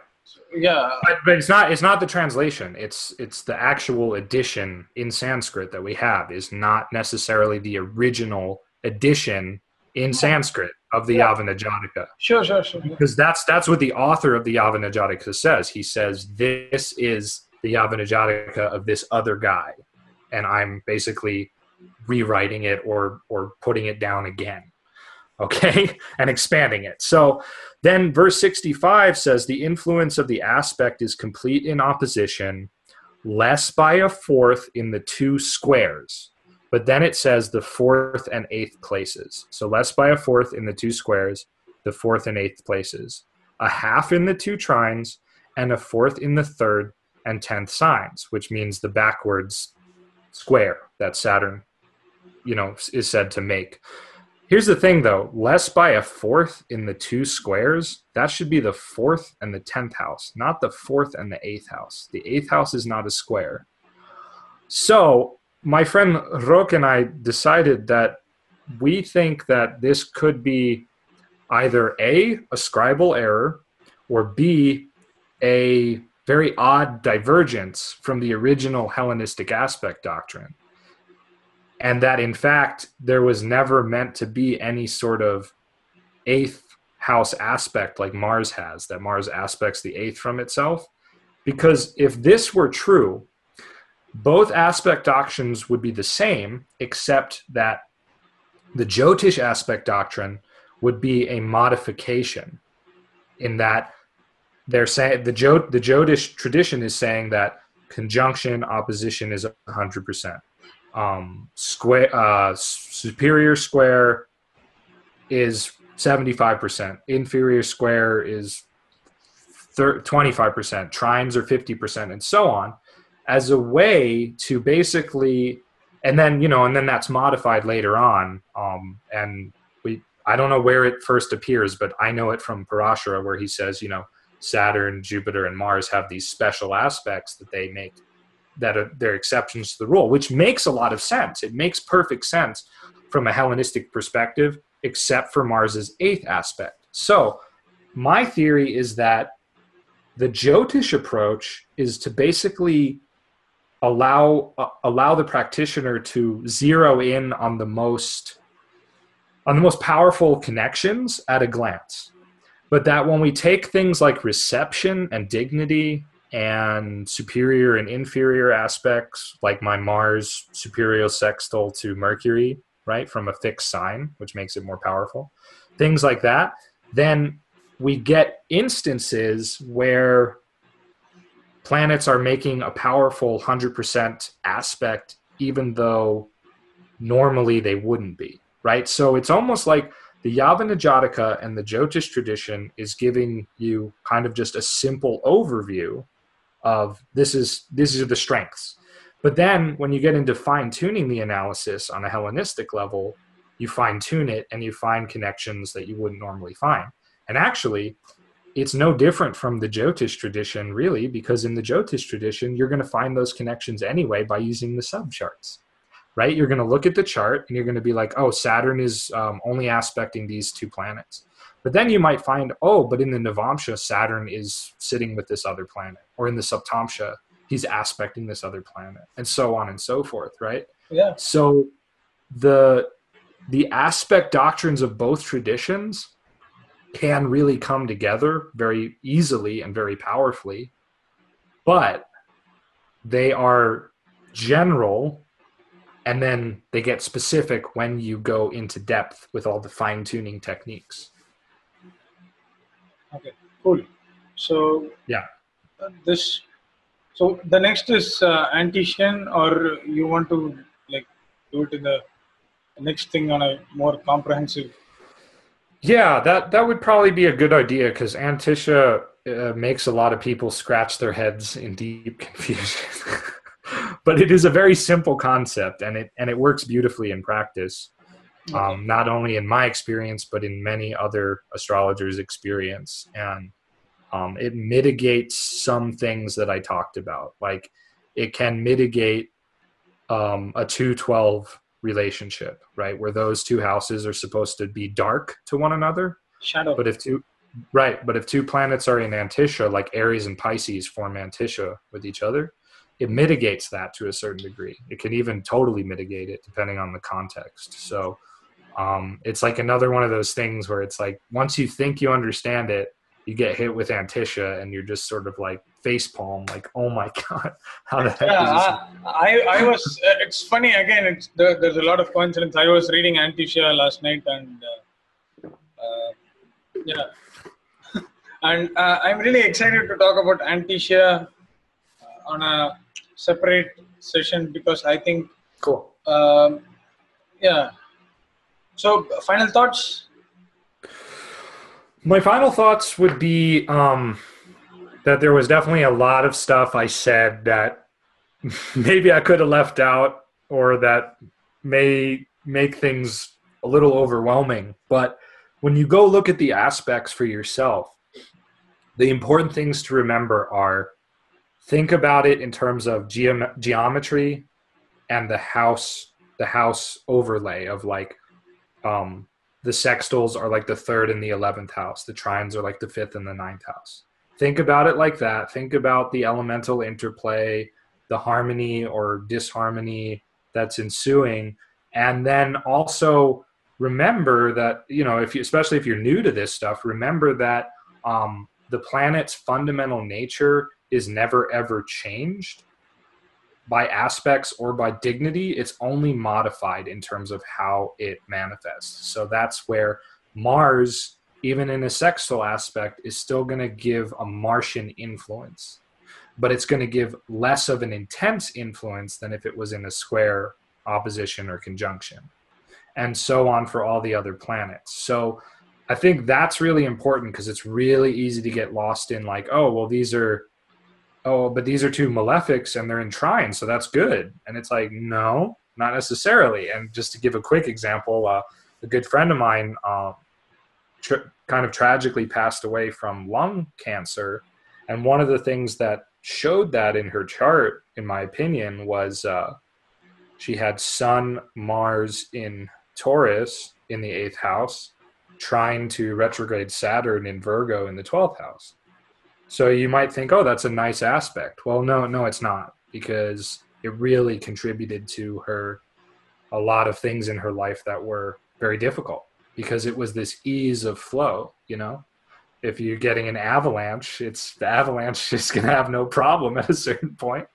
Yeah. But, but it's not it's not the translation. It's it's the actual edition in Sanskrit that we have is not necessarily the original edition in Sanskrit of the Yeah. Yavana Jataka. Sure. Sure. Sure. because that's that's what the author of the Yavana Jataka says. He says this is the Yavana Jataka of this other guy, and I'm basically rewriting it or or putting it down again, okay, and expanding it. So then verse 65 says the influence of the aspect is complete in opposition, less by a fourth in the two squares. But then it says the fourth and eighth places. So less by a fourth in the two squares, the fourth and eighth places, a half in the two trines, and a fourth in the third and tenth signs, which means the backwards square that Saturn, you know, is said to make. Here's the thing though, less by a fourth in the two squares, that should be the fourth and the tenth house, not the fourth and the eighth house. The eighth house is not a square. So my friend Roque and I decided that we think that this could be either A, a scribal error, or B, a very odd divergence from the original Hellenistic aspect doctrine. And that in fact, there was never meant to be any sort of eighth house aspect like Mars has, that Mars aspects the eighth from itself. Because if this were true, both aspect doctrines would be the same, except that the Jyotish aspect doctrine would be a modification in that they're saying the the Jyotish tradition is saying that conjunction opposition is 100%. Um, square uh, superior square is 75%. Inferior square is thir- 25%. Trines are 50%, and so on, as a way to basically, and then you know, and then that's modified later on. Um, and we, I don't know where it first appears, but I know it from Parashara, where he says, you know, Saturn, Jupiter, and Mars have these special aspects that they make that are they're exceptions to the rule, which makes a lot of sense. It makes perfect sense from a Hellenistic perspective, except for Mars's eighth aspect. So, my theory is that the Jyotish approach is to basically allow uh, allow the practitioner to zero in on the most on the most powerful connections at a glance but that when we take things like reception and dignity and superior and inferior aspects like my mars superior sextile to mercury right from a fixed sign which makes it more powerful things like that then we get instances where planets are making a powerful 100% aspect even though normally they wouldn't be right? So it's almost like the Yavana Jataka and the Jyotish tradition is giving you kind of just a simple overview of this is these are the strengths. But then when you get into fine tuning the analysis on a Hellenistic level, you fine tune it and you find connections that you wouldn't normally find. And actually, it's no different from the Jyotish tradition, really, because in the Jyotish tradition, you're going to find those connections anyway by using the subcharts right? You're going to look at the chart and you're going to be like, oh, Saturn is um, only aspecting these two planets. But then you might find, oh, but in the Navamsha, Saturn is sitting with this other planet. Or in the Saptamsha, he's aspecting this other planet, and so on and so forth, right? Yeah. So the the aspect doctrines of both traditions can really come together very easily and very powerfully, but they are general and then they get specific when you go into depth with all the fine tuning techniques. Okay. Cool. So Yeah. uh, this. So the next is uh, Antician, or you want to like do it in the next thing on a more comprehensive. Yeah, that that would probably be a good idea because Antiscia uh, makes a lot of people scratch their heads in deep confusion. but it is a very simple concept, and it and it works beautifully in practice. Um, not only in my experience but in many other astrologers' experience, and um, it mitigates some things that I talked about. Like it can mitigate um, a two twelve relationship, right, where those two houses are supposed to be dark to one another. Shadow. But if two right, but if two planets are in Antiscia, like Aries and Pisces form Antiscia with each other, it mitigates that to a certain degree. It can even totally mitigate it depending on the context. So um, it's like another one of those things where it's like once you think you understand it, you get hit with Antiscia and you're just sort of like face palm, like, oh my God, how the heck yeah, is this? I, I was. Uh, it's funny again. It's there, there's a lot of coincidence. I was reading Antiscia last night, and uh, uh, yeah, and uh, I'm really excited to talk about Antiscia on a separate session because I think, Cool. um, yeah. So, final thoughts. My final thoughts would be um, that there was definitely a lot of stuff I said that maybe I could have left out or that may make things a little overwhelming. But when you go look at the aspects for yourself, the important things to remember are think about it in terms of geom- geometry and the house the house overlay of like um, the sextiles are like the third and the 11th house. The trines are like the fifth and the ninth house. Think about it like that. Think about the elemental interplay the harmony or disharmony that's ensuing. And then also remember that you know if you especially if you're new to this stuff remember that um, the planet's fundamental nature is never ever changed by aspects or by dignity it's only modified in terms of how it manifests. So that's where mars even in a sextile aspect is still going to give a martian influence but it's going to give less of an intense influence than if it was in a square opposition or conjunction and so on for all the other planets. So i think that's really important because it's really easy to get lost in like oh well these are oh, but these are two malefics and they're in trine, so that's good. And it's like, no, not necessarily. And just to give a quick example, uh, a good friend of mine uh, tr- kind of tragically passed away from lung cancer. And one of the things that showed that in her chart, in my opinion, was uh, she had Sun, Mars in Taurus in the eighth house, trine to retrograde Saturn in Virgo in the 12th house. So you might think, oh, that's a nice aspect. Well, no, no, it's not because it really contributed to her a lot of things in her life that were very difficult because it was this ease of flow, you know? If you're getting an avalanche, it's the avalanche is going to have no problem at a certain point,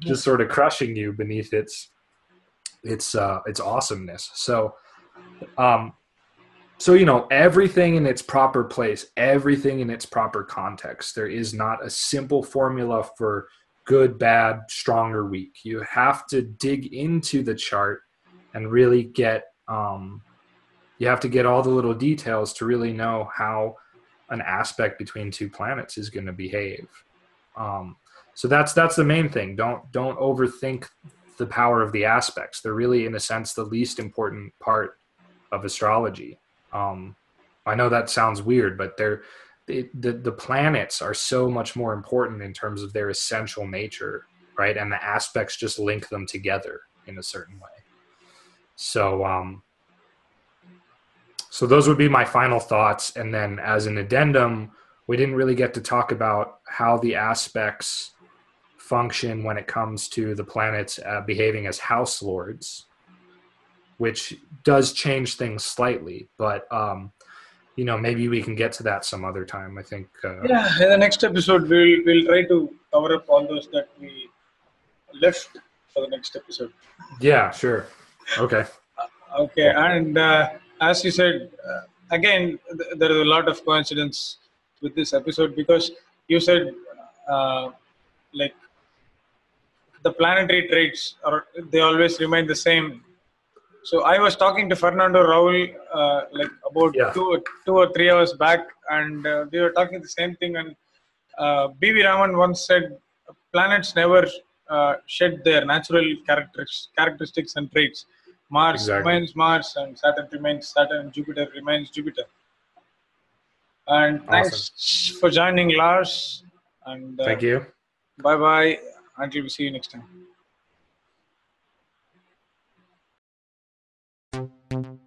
just sort of crushing you beneath its its uh its awesomeness. So um so you know everything in its proper place everything in its proper context. There is not a simple formula for good bad strong or weak. You have to dig into the chart and really get um, you have to get all the little details to really know how an aspect between two planets is going to behave. Um, so that's that's the main thing. Don't don't overthink the power of the aspects. They're really in a sense the least important part of astrology um, I know that sounds weird, but they're the the planets are so much more important in terms of their essential nature, right? And the aspects just link them together in a certain way. So, um, so those would be my final thoughts. And then, as an addendum, we didn't really get to talk about how the aspects function when it comes to the planets uh, behaving as house lords which does change things slightly. But um, you know, maybe we can get to that some other time. I think. Uh, yeah, in the next episode, we'll we'll try to cover up all those that we left for the next episode. Yeah, sure. Okay. okay, and uh, as you said, uh, again, th- there is a lot of coincidence with this episode because you said uh, like the planetary traits are they always remain the same so I was talking to Fernando Raul uh, like about Yeah. two, two or three hours back, and uh, we were talking the same thing. And uh, B.V. Raman once said, "Planets never uh, shed their natural characteristics, characteristics and traits. Mars Exactly. remains Mars, and Saturn remains Saturn, Jupiter remains Jupiter. And thanks for joining, Lars. And uh, Thank you. Bye bye. Until we see you next time. thank you